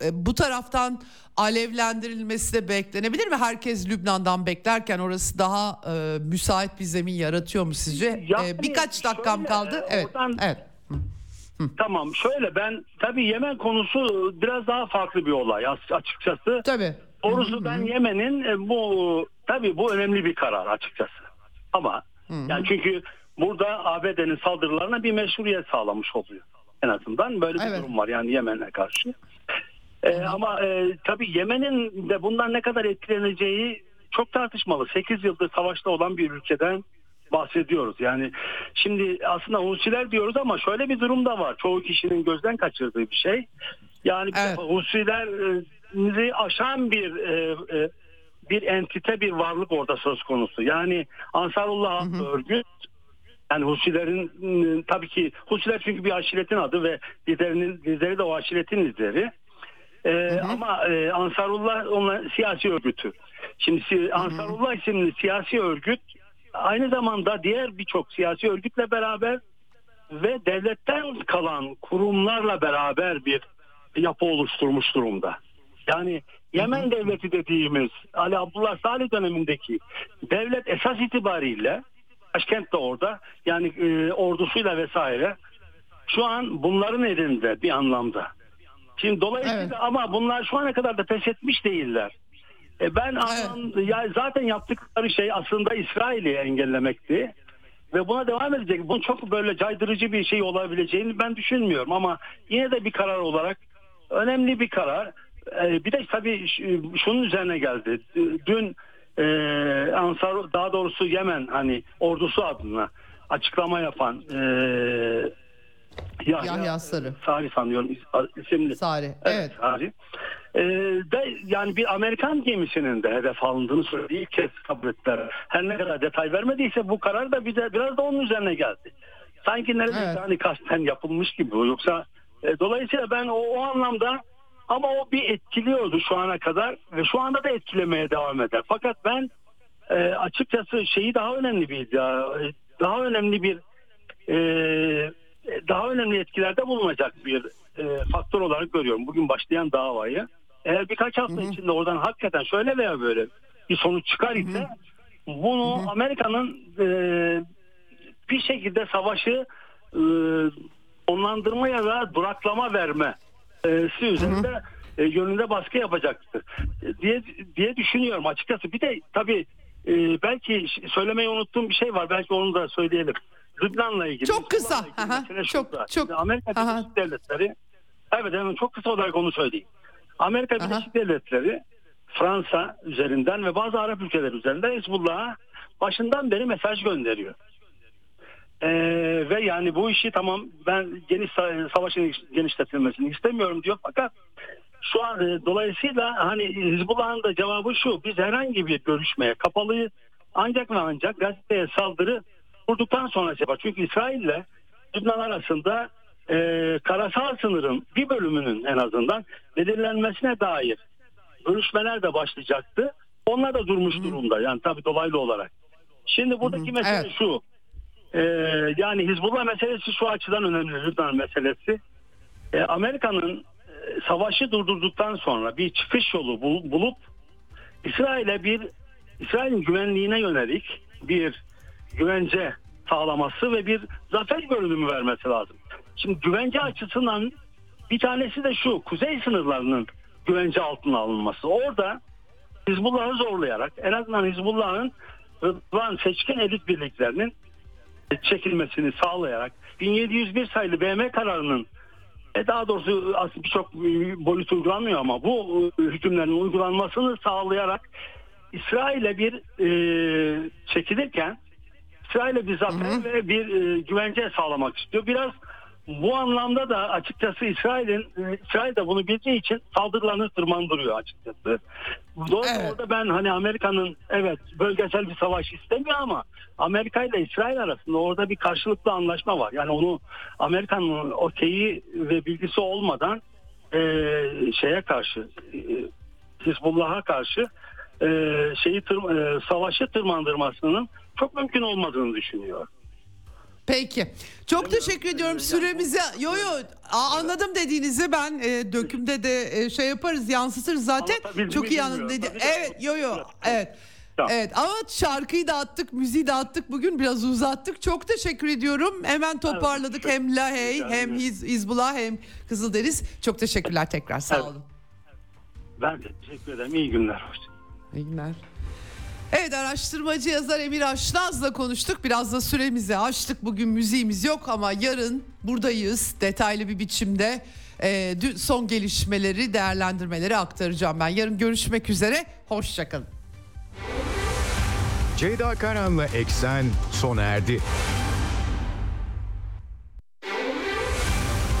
Speaker 1: e, e, bu taraftan alevlendirilmesi de beklenebilir mi? Herkes Lübnan'dan beklerken orası daha e, müsait bir zemin yaratıyor mu sizce?
Speaker 3: Yani
Speaker 1: E, birkaç dakikam
Speaker 3: şöyle,
Speaker 1: kaldı.
Speaker 3: e,
Speaker 1: Evet.
Speaker 3: oradan-
Speaker 1: Evet.
Speaker 3: Tamam şöyle ben tabii Yemen konusu biraz daha farklı bir olay as- açıkçası.
Speaker 1: Tabii.
Speaker 3: Doğrusu ben Yemen'in e, bu tabii bu önemli bir karar açıkçası. Ama yani çünkü burada ABD'nin saldırılarına bir meşruiyet sağlamış oluyor. En azından böyle bir
Speaker 1: Evet.
Speaker 3: durum var yani Yemen'e karşı. E, ama e, tabii Yemen'in de bundan ne kadar etkileneceği çok tartışmalı. 8 yıldır savaşta olan bir ülkeden bahsediyoruz. Yani şimdi aslında Husiler diyoruz ama şöyle bir durum da var. Çoğu kişinin gözden kaçırdığı bir şey. Yani
Speaker 1: Evet.
Speaker 3: Husileri aşan bir e, e, bir entite bir varlık orada söz konusu. Yani Ansarullah adlı örgüt yani Husilerin ıı, tabii ki Husiler çünkü bir aşiretin adı ve liderinin lideri de o aşiretin lideri. Ee, ama e, Ansarullah onlar siyasi örgütü. Şimdi si- Ansarullah isimli siyasi örgüt aynı zamanda diğer birçok siyasi örgütle beraber ve devletten kalan kurumlarla beraber bir yapı oluşturmuş durumda. Yani Yemen devleti dediğimiz Ali Abdullah Salih dönemindeki devlet esas itibariyle başkent de orada yani e, ordusuyla vesaire şu an bunların elinde bir anlamda. Şimdi dolayısıyla
Speaker 1: Evet.
Speaker 3: ama bunlar şu ana kadar da pes etmiş değiller. E ben anlam, ya zaten yaptıkları şey aslında İsrail'i engellemekti. Ve buna devam edecek. Bunun çok böyle caydırıcı bir şey olabileceğini ben düşünmüyorum ama yine de bir karar olarak önemli bir karar. E, bir de tabii şunun üzerine geldi. Dün e, Ansar daha doğrusu Yemen hani ordusu adına açıklama yapan e, Yahya,
Speaker 1: Yahya Sarı.
Speaker 3: Sarı sanıyorum is- isimli.
Speaker 1: Sari. Evet.
Speaker 3: Sarı. Ee, de yani bir Amerikan gemisinin de hedef alındığını söyledi. İlk kez kabul ettiler. Her ne kadar detay vermediyse bu karar da bize biraz da onun üzerine geldi. Sanki neredeyse
Speaker 1: Evet.
Speaker 3: hani kasten yapılmış gibi. Yoksa e, dolayısıyla ben o, o anlamda ama o bir etkiliyordu şu ana kadar ve şu anda da etkilemeye devam eder. Fakat ben e, açıkçası şeyi daha önemli bir iddia, e, daha önemli bir e, daha önemli etkilerde bulunacak bir e, faktör olarak görüyorum. Bugün başlayan davayı. Eğer birkaç hafta içinde oradan hakikaten şöyle veya böyle bir sonuç çıkar ise bunu Amerika'nın e, bir şekilde savaşı e, onlandırma ya da duraklama verme e, üzerinde e, yönünde baskı yapacaktır e, diye diye düşünüyorum açıkçası. Bir de tabii e, belki söylemeyi unuttuğum bir şey var. Belki onu da söyleyelim. Lübnan'la ilgili.
Speaker 1: Çok kısa.
Speaker 3: İlgili
Speaker 1: Aha, çok-
Speaker 3: şurada.
Speaker 1: çok-
Speaker 3: Şimdi Amerika
Speaker 1: Aha.
Speaker 3: Birleşik Devletleri evet hemen çok kısa olarak onu söyleyeyim. Amerika
Speaker 1: Aha.
Speaker 3: Birleşik Devletleri Fransa üzerinden ve bazı Arap ülkeleri üzerinden Hizbullah'a başından beri mesaj gönderiyor. Ee, ve yani bu işi tamam ben geniş sa- savaşın genişletilmesini istemiyorum diyor fakat şu an e, dolayısıyla hani Hizbullah'ın da cevabı şu biz herhangi bir görüşmeye kapalıyız ancak ve ancak gazeteye saldırı vurduktan sonra yapar. Çünkü İsrail ile Lübnan arasında e, karasal sınırın bir bölümünün en azından belirlenmesine dair görüşmeler de başlayacaktı. Onlar da durmuş durumda yani tabii dolaylı olarak. Şimdi buradaki mesele
Speaker 1: Evet.
Speaker 3: şu. e, yani Hizbullah meselesi şu açıdan önemli Lübnan meselesi. E, Amerika'nın e, savaşı durdurduktan sonra bir çıkış yolu bul- bulup İsrail'e bir İsrail'in güvenliğine yönelik bir güvence sağlaması ve bir zafer görünümü vermesi lazım. Şimdi güvence açısından bir tanesi de şu kuzey sınırlarının güvence altına alınması. Orada Hizbullah'ı zorlayarak en azından Hizbullah'ın Rıdvan seçkin elit birliklerinin çekilmesini sağlayarak 1701 sayılı BM kararının e, daha doğrusu aslında birçok boyut uygulanmıyor ama bu e, hükümlerin uygulanmasını sağlayarak İsrail'e bir e, çekilirken İsrail'e bir zafer ve bir e, güvence sağlamak istiyor. Biraz bu anlamda da açıkçası İsrail'in e, İsrail de bunu bildiği için saldırılarını tırmandırıyor açıkçası. Dolayısıyla
Speaker 1: Evet.
Speaker 3: orada ben hani Amerika'nın evet bölgesel bir savaş istemiyor ama Amerika ile İsrail arasında orada bir karşılıklı anlaşma var. Yani onu Amerika'nın okeyi ve bilgisi olmadan e, şeye karşı e, Hizbullah'a karşı e, şeyi tır, e, savaşı tırmandırmasının çok mümkün olmadığını düşünüyor.
Speaker 1: Peki. Çok teşekkür ediyorum süremize. Yo yo anladım dediğinizi ben e, dökümde de e, şey yaparız yansıtırız zaten. Çok iyi anladım dedi. Evet yo yo evet.
Speaker 3: Tamam.
Speaker 1: Evet ama şarkıyı dağıttık, müziği dağıttık. Bugün biraz uzattık. Çok teşekkür ediyorum. Hemen toparladık. Hem Lahey
Speaker 3: ederim.
Speaker 1: hem Hiz, Hizbullah hem Kızılderiz. Çok teşekkürler tekrar. Sağ
Speaker 3: Evet.
Speaker 1: olun.
Speaker 3: Ben de teşekkür ederim. İyi günler. Hoşçakalın.
Speaker 1: İyi günler. Evet araştırmacı yazar Emir Aşnaz'la konuştuk. Biraz da süremizi açtık. Bugün müziğimiz yok ama yarın buradayız. Detaylı bir biçimde e, son gelişmeleri, değerlendirmeleri aktaracağım ben. Yarın görüşmek üzere. Hoşçakalın.
Speaker 2: Ceyda Karan'la Eksen sona erdi.